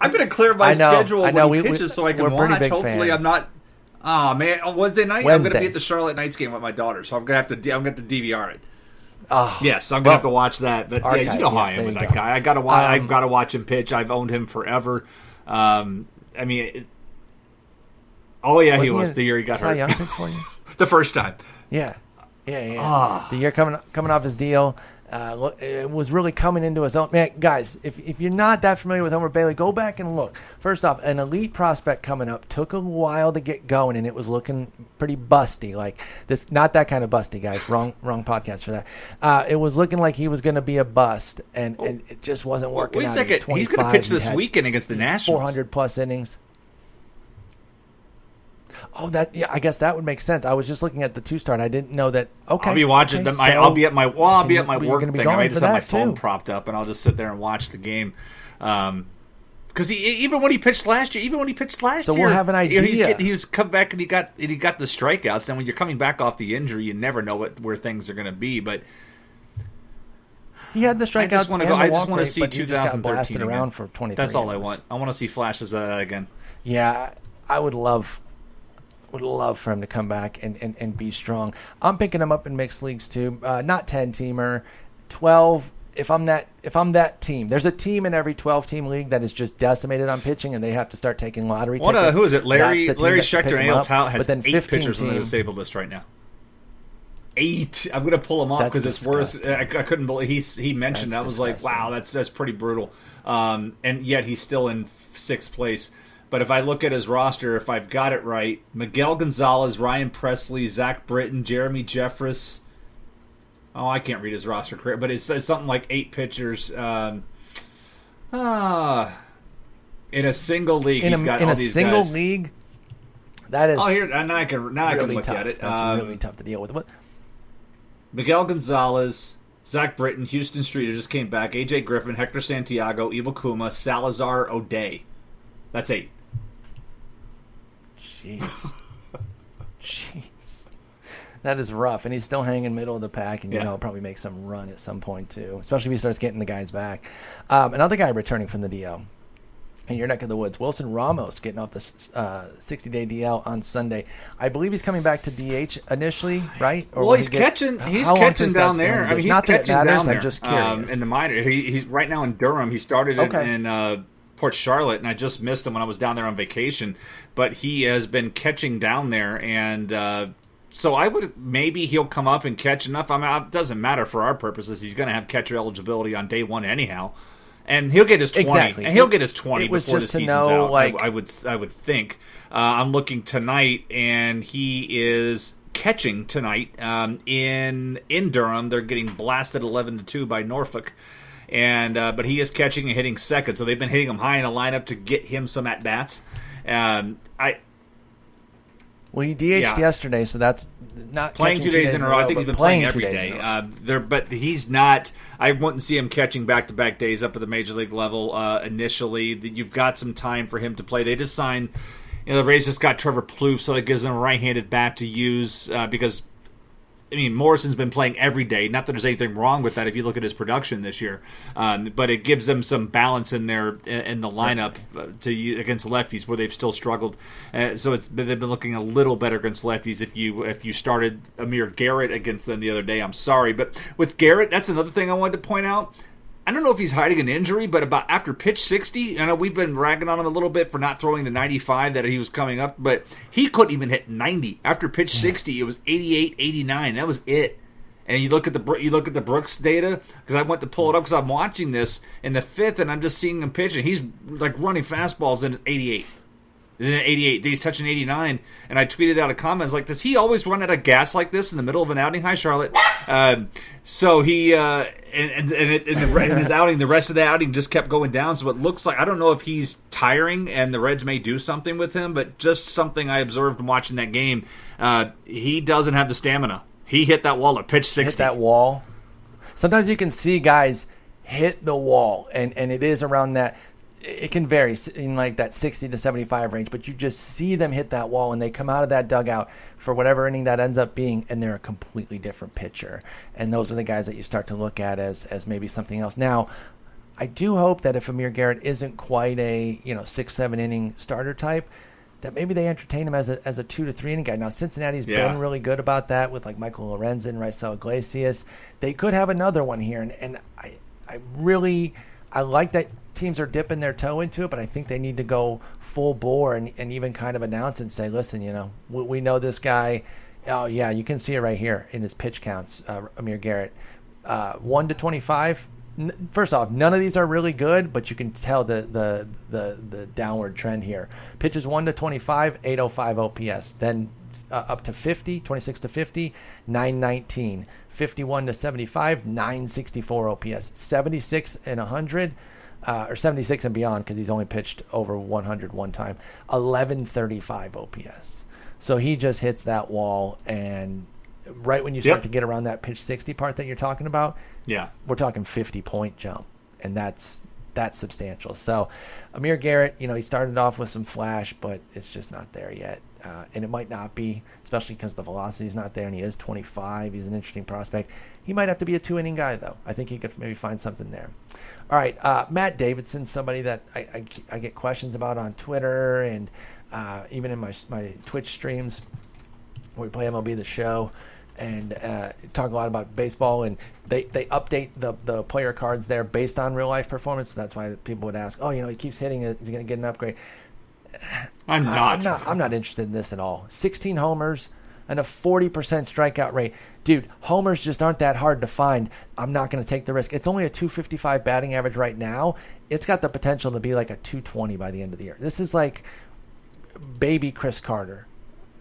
Speaker 2: I'm going to clear my
Speaker 1: I know,
Speaker 2: schedule
Speaker 1: I know,
Speaker 2: when he
Speaker 1: we- we-
Speaker 2: pitches so I can watch. Hopefully,
Speaker 1: fans.
Speaker 2: I'm not. Oh man, on Wednesday night I'm going to be at the Charlotte Knights game with my daughter, so I'm going to have to. I'm going to DVR it.
Speaker 1: Oh,
Speaker 2: Yes, I'm gonna have to watch that. But yeah, you know how I am with that
Speaker 1: go.
Speaker 2: guy. I gotta watch.
Speaker 1: Um,
Speaker 2: I've got to watch him pitch. I've owned him forever. Um, I mean, it, oh yeah, he
Speaker 1: wasn't
Speaker 2: the year he got
Speaker 1: Cy
Speaker 2: hurt.
Speaker 1: Young pick for you?
Speaker 2: the first time.
Speaker 1: Yeah, yeah, yeah.
Speaker 2: Ah.
Speaker 1: The year coming coming off his deal, uh, it was really coming into his own. Man, guys, if if you're not that familiar with Homer Bailey, go back and look. First off, an elite prospect coming up took a while to get going, and it was looking pretty busty. Like this, not that kind of busty, guys. Wrong, wrong podcast for that. Uh, it was looking like he was going to be a bust, and, and it just wasn't working
Speaker 2: Wait a second. He's going to pitch this weekend against the Nationals.
Speaker 1: 400 plus innings. Oh, that yeah. I guess that would make sense. I was just looking at the two star, and I didn't know that. Okay,
Speaker 2: I'll be watching
Speaker 1: okay,
Speaker 2: them. I,
Speaker 1: so
Speaker 2: I'll be at my well. I'll be at my work thing. I may just have my phone
Speaker 1: too.
Speaker 2: propped up, and I'll just sit there and watch the game. Um, because even when he pitched last year, even when he pitched last
Speaker 1: So
Speaker 2: year,
Speaker 1: we'll have an
Speaker 2: you know, he's
Speaker 1: idea.
Speaker 2: getting, he was come back and he got and he got the strikeouts. And when you're coming back off the injury, you never know what where things are going to be. But
Speaker 1: He had the
Speaker 2: I
Speaker 1: strikeouts.
Speaker 2: just want to go. I just want to see
Speaker 1: but he just got
Speaker 2: 2013
Speaker 1: around for 20.
Speaker 2: That's all I want. I want to see flashes of that again.
Speaker 1: Yeah, I would love, would love for him to come back and, and, and be strong. I'm picking him up in mixed leagues too. Uh, not ten teamer. 12 if I'm that if I'm that team, there's a team in every 12 team league that is just decimated on pitching, and they have to start taking lottery
Speaker 2: What, uh,
Speaker 1: tickets.
Speaker 2: who is it? Larry Larry Schechter and AL. Tout has
Speaker 1: but then
Speaker 2: eight
Speaker 1: 15
Speaker 2: pitchers on the disabled list right now. Eight. I'm going to pull him up
Speaker 1: That's
Speaker 2: because it's worth. I, I couldn't believe he he mentioned.
Speaker 1: That's
Speaker 2: I was like, wow, that's that's pretty brutal. Um, and yet he's still in sixth place. But if I look at his roster, if I've got it right, Miguel Gonzalez, Ryan Pressly, Zach Britton, Jeremy Jeffress. Oh, I can't read his roster correct, but it's, it's something like eight pitchers. Um, ah, in a single league,
Speaker 1: in
Speaker 2: he's
Speaker 1: a,
Speaker 2: got
Speaker 1: in
Speaker 2: all
Speaker 1: a
Speaker 2: these
Speaker 1: single
Speaker 2: guys.
Speaker 1: league. That is
Speaker 2: Oh, here now I can now I can look
Speaker 1: tough.
Speaker 2: at it.
Speaker 1: That's
Speaker 2: Um,
Speaker 1: really tough to deal with. What?
Speaker 2: Miguel Gonzalez, Zach Britton, Houston Streeter just came back. AJ Griffin, Hector Santiago, Iwakuma, Salazar, O'Day. That's eight.
Speaker 1: Jeez. Jeez. That is rough, and he's still hanging middle of the pack, and you
Speaker 2: Yeah.
Speaker 1: know probably make some run at some point too, especially if he starts getting the guys back. Um, another guy returning from the DL in your neck of the woods, Wilson Ramos, getting off the s- uh, 60-day DL on Sunday. I believe he's coming back to DH initially, right? Or
Speaker 2: well, he's
Speaker 1: he get-
Speaker 2: catching. He's catching down there. I mean, he's
Speaker 1: Not that it matters,
Speaker 2: down there.
Speaker 1: I'm just
Speaker 2: um,
Speaker 1: curious.
Speaker 2: in the minor, he, he's right now in Durham. He started in,
Speaker 1: Okay.
Speaker 2: in uh, Port Charlotte, and I just missed him when I was down there on vacation. But he has been catching down there, and uh, so I would maybe he'll come up and catch enough. I mean, it doesn't matter for our purposes. He's going to have catcher eligibility on day one anyhow. And he'll get his twenty,
Speaker 1: Exactly.
Speaker 2: and he'll get his twenty
Speaker 1: it
Speaker 2: before the season's
Speaker 1: know,
Speaker 2: out. I- I, would, I would think. Uh, I'm looking tonight, and he is catching tonight um, in in Durham. They're getting blasted eleven to two by Norfolk, and uh, but he is catching and hitting second. So they've been hitting him high in a lineup to get him some at bats. Um, I
Speaker 1: Well, he DH'd
Speaker 2: Yeah.
Speaker 1: yesterday, so that's not
Speaker 2: playing two days in a row. I think he's been playing, every
Speaker 1: two days
Speaker 2: day.
Speaker 1: in a row.
Speaker 2: Uh, there, but he's not. I wouldn't see him catching back to back days up at the major league level uh, initially. That You've got some time for him to play. They just signed. You know, the Rays just got Trevor Plouffe, so it gives them a right-handed bat to use uh, because. I mean, Morrison's been playing every day. Not that there's anything wrong with that if you look at his production this year, um, but it gives them some balance in their in the lineup uh, to against lefties where they've still struggled. Uh, so it's they've been looking a little better against lefties. If you if you started Amir Garrett against them the other day, I'm sorry, but with Garrett, that's another thing I wanted to point out. I don't know if he's hiding an injury, but about after pitch 60, I know we've been ragging on him a little bit for not throwing the 95 that he was coming up, but he couldn't even hit 90. After pitch 60, it was 88, 89. That was it. And you look at the you look at the Brooks data because I went to pull it up because I'm watching this in the fifth, and I'm just seeing him pitch, and he's like running fastballs, and it's 88. And then 88, he's touching 89, and I tweeted out a comment I was like, "Does he always run out of gas like this in the middle of an outing?" Hi, Charlotte. Um, so he uh, and and, and, it, and the, in his outing, the rest of the outing just kept going down. So it looks like I don't know if he's tiring, and the Reds may do something with him, but just something I observed watching that game. Uh, he doesn't have the stamina. He hit that wall at pitch 60.
Speaker 1: hit that wall. Sometimes you can see guys hit the wall, and and it is around that. It can vary in like that 60 to 75 range, but you just see them hit that wall and they come out of that dugout for whatever inning that ends up being, and they're a completely different pitcher. And those are the guys that you start to look at as as maybe something else. Now, I do hope that if Amir Garrett isn't quite a you know six seven inning starter type, that maybe they entertain him as a as a two to three inning guy. Now Cincinnati's
Speaker 2: Yeah.
Speaker 1: been really good about that with like Michael Lorenzen, Raisel Iglesias. They could have another one here, and and I I really I like that teams are dipping their toe into it, but I think they need to go full bore and, and even kind of announce and say, listen, you know, we, we know this guy. Oh yeah, you can see it right here in his pitch counts. Uh, Amir Garrett, uh, one to twenty-five. First off, none of these are really good, but you can tell the the the, the downward trend here. Pitches one to 25, 805 OPS. Then uh, up to 50, 26 to 50, 919. 51 to 75, 964 OPS. 76 and 100, uh, or 76 and beyond, because he's only pitched over 100 one time. 1135 OPS. So he just hits that wall, and right when you start
Speaker 2: Yep.
Speaker 1: to get around that pitch 60 part that you're talking about,
Speaker 2: Yeah.
Speaker 1: we're talking 50 point jump, and that's that's substantial. So, Amir Garrett, you know, he started off with some flash, but it's just not there yet, uh, and it might not be, especially because the velocity is not there, and he is 25. He's an interesting prospect. He might have to be a two inning guy, though. I think he could maybe find something there. All right, uh, Matt Davidson, somebody that I, I, I get questions about on Twitter and uh, even in my my Twitch streams where we play MLB the show. and uh, talk a lot about baseball. And they, they update the, the player cards there based on real life performance. That's why people would ask, oh, you know, he keeps hitting it. Is he going to get an upgrade?
Speaker 2: I'm not.
Speaker 1: I, am not. I'm not interested in this at all. 16 homers and a 40% strikeout rate. Dude, homers just aren't that hard to find. I'm not going to take the risk. It's only a 255 batting average right now. It's got the potential to be like a 220 by the end of the year. This is like baby Chris Carter.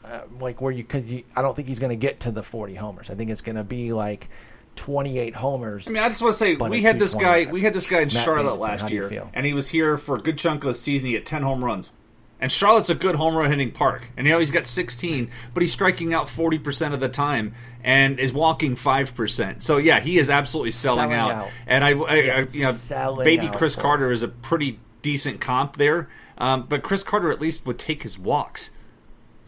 Speaker 1: Uh, like where you cuz I don't think he's going to get to the 40 homers. I think it's going to be like 28 homers.
Speaker 2: I mean, I just want to say we had this guy. We had this guy in Matt Charlotte Davidson, last year, and he was here for a good chunk of the season. He had 10 home runs. And Charlotte's a good home run hitting park. And you know he's got 16, but he's striking out 40% of the time and is walking 5%. So yeah, he is absolutely selling, selling out. out. And I, I, I you know, baby Chris Carter is a pretty decent comp there. Um, but Chris Carter at least would take his walks.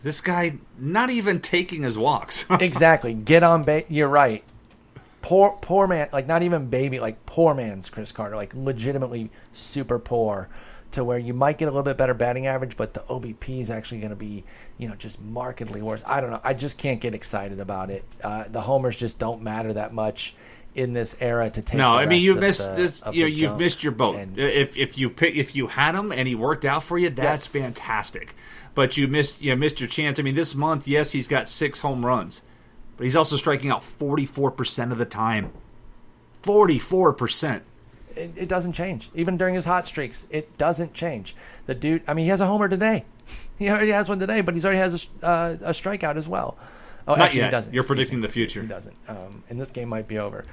Speaker 2: This guy not even taking his walks.
Speaker 1: exactly. Get on ba- you're right. Poor poor man, like not even baby, like poor man's Chris Carter, like legitimately super poor to where you might get a little bit better batting average, but the OBP is actually going to be, you know, just markedly worse. I don't know. I just can't get excited about it. Uh, the homers just don't matter that much in this era to take.
Speaker 2: No, I mean you've missed the, this. You know, you've missed your boat. And, if if you pick if you had him and he worked out for you, that's yes. fantastic. But you missed you missed your chance. I mean, this month, yes, he's got six home runs, but he's also striking out forty four percent of the time. Forty four percent
Speaker 1: it, it, doesn't change. Even during his hot streaks, it doesn't change. The dude, I mean, he has a homer today. he already has one today, but he's already has a, uh, a strikeout as well.
Speaker 2: Oh, Not actually, yet. he doesn't. You're predicting
Speaker 1: me.
Speaker 2: the future.
Speaker 1: He doesn't. Um, and this game might be over.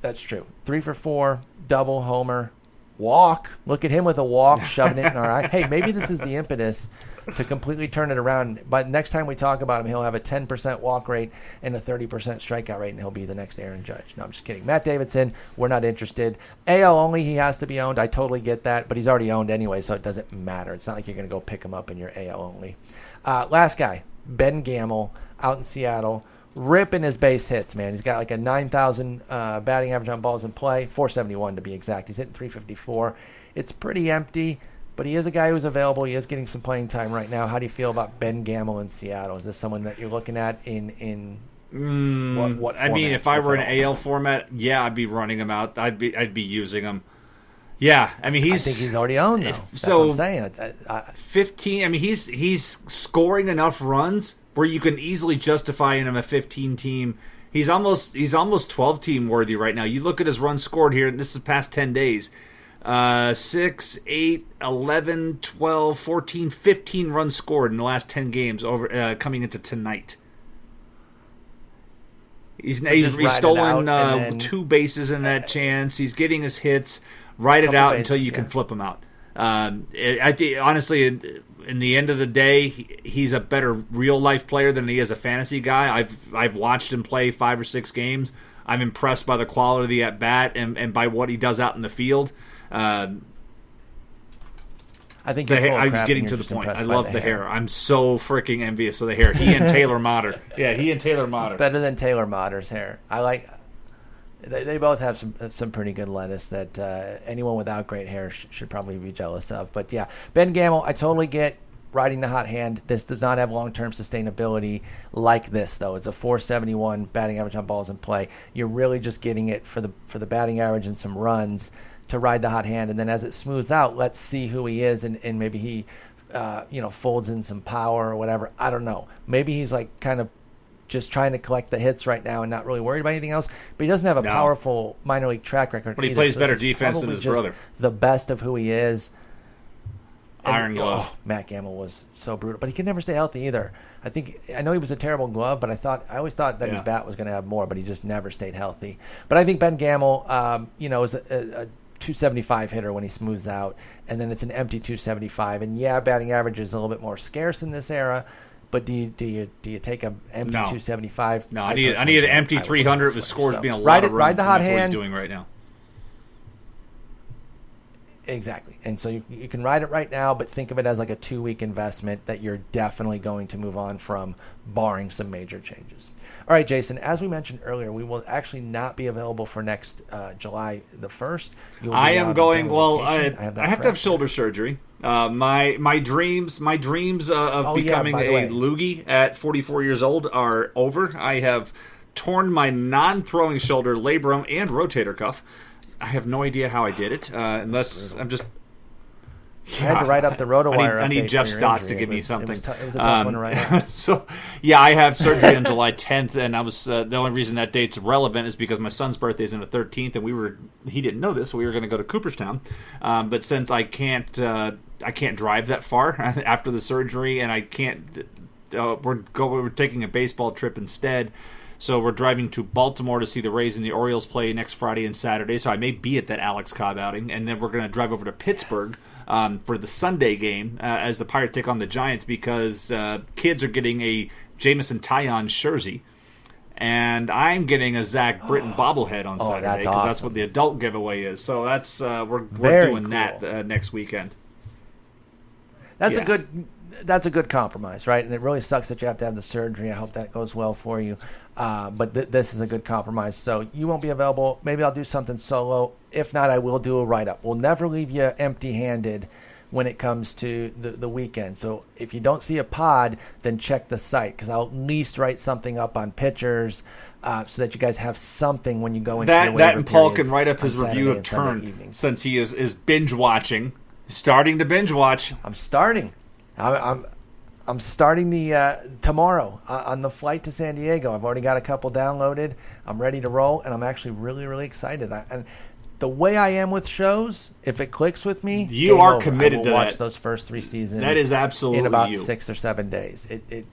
Speaker 1: That's true. Three for four, double homer, walk. Look at him with a walk, shoving it in our eye. Hey, maybe this is the impetus to completely turn it around. But next time we talk about him, he'll have a 10% walk rate and a 30% strikeout rate, and he'll be the next Aaron Judge. No, I'm just kidding. Matt Davidson, we're not interested. AL only, he has to be owned. I totally get that, but he's already owned anyway, so it doesn't matter. It's not like you're going to go pick him up in your AL only. Uh, last guy, Ben Gamel, out in Seattle ripping his base hits, man. He's got like a 9,000 uh, batting average on balls in play, 471 to be exact. He's hitting 354. It's pretty empty but he is a guy who's available. He is getting some playing time right now. How do you feel about Ben Gamel in Seattle? Is this someone that you're looking at in in
Speaker 2: mm, what, what I mean, if I were in AL format, yeah, I'd be running him out. I'd be I'd be using him. Yeah, I mean he's.
Speaker 1: I think he's already owned though. If, so I'm saying. I, I,
Speaker 2: fifteen. I mean he's he's scoring enough runs where you can easily justify him a fifteen team. He's almost he's almost twelve team worthy right now. You look at his runs scored here. This is the past ten days. Uh, 6, 8, 11, 12, 14, 15 runs scored in the last 10 games over uh, coming into tonight. He's, so he's, he's stolen uh, two bases in that chance. He's getting his hits. Ride it out bases, until you yeah. can flip him out. Um, I think honestly, in, the end of the day, he, he's a better real life player than he is a fantasy guy. I've I've watched him play five or six games. I'm impressed by the quality of the at bat and, and by what he does out in the field. Um,
Speaker 1: I think
Speaker 2: ha- I'm getting to the point. I love the, the hair. hair. I'm so freaking envious of the hair. He and Taylor Motter. Yeah, he and Taylor Motter.
Speaker 1: It's better than Taylor Motter's hair. I like. They, they both have some some pretty good lettuce that uh, anyone without great hair sh- should probably be jealous of. But yeah, Ben Gamel, I totally get riding the hot hand. This does not have long term sustainability like this though. It's a 471 batting average on balls in play. You're really just getting it for the for the batting average and some runs to ride the hot hand, and then as it smooths out, let's see who he is, and, and maybe he, uh, you know, folds in some power or whatever. I don't know. Maybe he's like kind of just trying to collect the hits right now and not really worried about anything else. But he doesn't have a no. powerful minor league track record.
Speaker 2: But he either. plays so better defense than his brother.
Speaker 1: The best of who he is.
Speaker 2: And, Iron glove.
Speaker 1: Oh, Mat Gamel was so brutal, but he could never stay healthy either. I think I know he was a terrible glove, but I thought I always thought that yeah. his bat was going to have more, but he just never stayed healthy. But I think Ben Gamel, um, you know, is a, a, a 275 hitter when he smooths out, and then it's an empty 275. And yeah, batting average is a little bit more scarce in this era. But do you do you do you take a empty no. 275?
Speaker 2: No, I, I need I need an empty 300 with scores so being a lot ride it, of runs. Ride the hot hand. doing right now.
Speaker 1: Exactly. And so you, you can ride it right now, but think of it as like a two week investment that you're definitely going to move on from, barring some major changes. All right, Jason, as we mentioned earlier, we will actually not be available for next uh, July the 1st.
Speaker 2: I am going, well, I, I, have, I have to have shoulder surgery. Uh, my my dreams my dreams uh, of
Speaker 1: Oh,
Speaker 2: becoming
Speaker 1: the
Speaker 2: a
Speaker 1: way.
Speaker 2: LOOGY at 44 years old are over. I have torn my non-throwing shoulder labrum and rotator cuff. I have no idea how I did it, uh, unless I'm just.
Speaker 1: I had to write up the RotoWire.
Speaker 2: I need, I need Jeff Stotts to give me something.
Speaker 1: It was, tou- it was a tough one to
Speaker 2: Um,
Speaker 1: write up.
Speaker 2: so yeah, I have surgery on July 10th, and I was uh, the only reason that date's relevant is because my son's birthday is on the 13th, and we were he didn't know this. We were going to go to Cooperstown, um, but since I can't uh, I can't drive that far after the surgery, and I can't uh, we're go we're taking a baseball trip instead. So we're driving to Baltimore to see the Rays and the Orioles play next Friday and Saturday. So I may be at that Alex Cobb outing, and then we're going to drive over to Pittsburgh um, for the Sunday game uh, as the Pirates take on the Giants because uh, kids are getting a Jameson Taillon jersey, and I'm getting a Zach Britton bobblehead on
Speaker 1: Oh,
Speaker 2: Saturday because that's
Speaker 1: awesome.
Speaker 2: what the adult giveaway is. So that's uh, we're we're
Speaker 1: Very
Speaker 2: doing that
Speaker 1: cool.
Speaker 2: uh, next weekend.
Speaker 1: That's
Speaker 2: Yeah.
Speaker 1: a good. That's a good compromise, right? And it really sucks that you have to have the surgery. I hope that goes well for you. Uh, but th- this is a good compromise. So you won't be available. Maybe I'll do something solo. If not, I will do a write up. We'll never leave you empty handed when it comes to the, the weekend. So if you don't see a pod, then check the site because I'll at least write something up on pictures uh, so that you guys have something when you go into
Speaker 2: That that and Paul can write up his review of Turn since he is is binge watching, starting to binge watch.
Speaker 1: I'm starting. I'm I'm, I'm starting the uh, tomorrow uh, on the flight to San Diego. I've already got a couple downloaded. I'm ready to roll, and I'm actually really really excited. I, and the way I am with shows, if it clicks with me,
Speaker 2: You are
Speaker 1: over.
Speaker 2: committed
Speaker 1: I
Speaker 2: to
Speaker 1: watch
Speaker 2: that.
Speaker 1: those first three seasons.
Speaker 2: That is absolutely
Speaker 1: in about
Speaker 2: you.
Speaker 1: six or seven days. It. it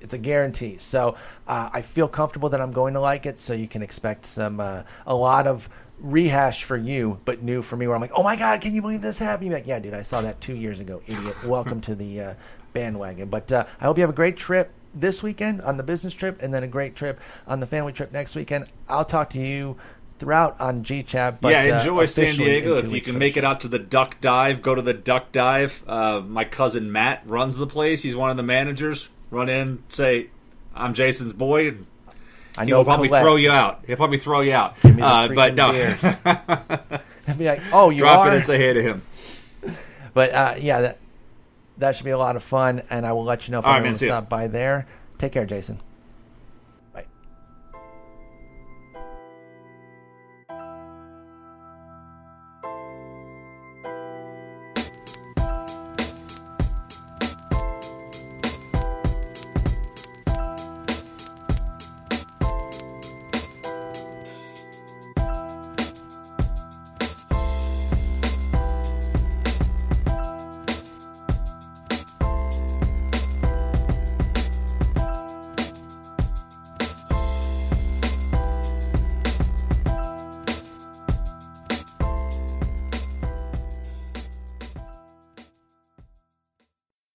Speaker 1: it's a guarantee. So uh, I feel comfortable that I'm going to like it. So you can expect some uh, a lot of rehash for you, but new for me. Where I'm like, oh my god, can you believe this happened? You're like, yeah, dude, I saw that two years ago, idiot. Welcome to the uh, bandwagon. But uh, I hope you have a great trip this weekend on the business trip, and then a great trip on the family trip next weekend. I'll talk to you throughout on GChat. But,
Speaker 2: yeah,
Speaker 1: uh,
Speaker 2: enjoy San Diego. If you can make it out to the Duck Dive, go to the Duck Dive. Uh, my cousin Matt runs the place. He's one of the managers. Run in, say, "I'm Jason's boy."
Speaker 1: I
Speaker 2: He'll
Speaker 1: know
Speaker 2: probably
Speaker 1: Colette.
Speaker 2: throw you out. He'll probably throw you out.
Speaker 1: Give me the
Speaker 2: Uh, but no.
Speaker 1: I'd be like, oh, you
Speaker 2: drop
Speaker 1: are.
Speaker 2: it and say hey to him.
Speaker 1: But uh, yeah, that that should be a lot of fun, and I will let you know if I'm going to stop by there. Take care, Jason.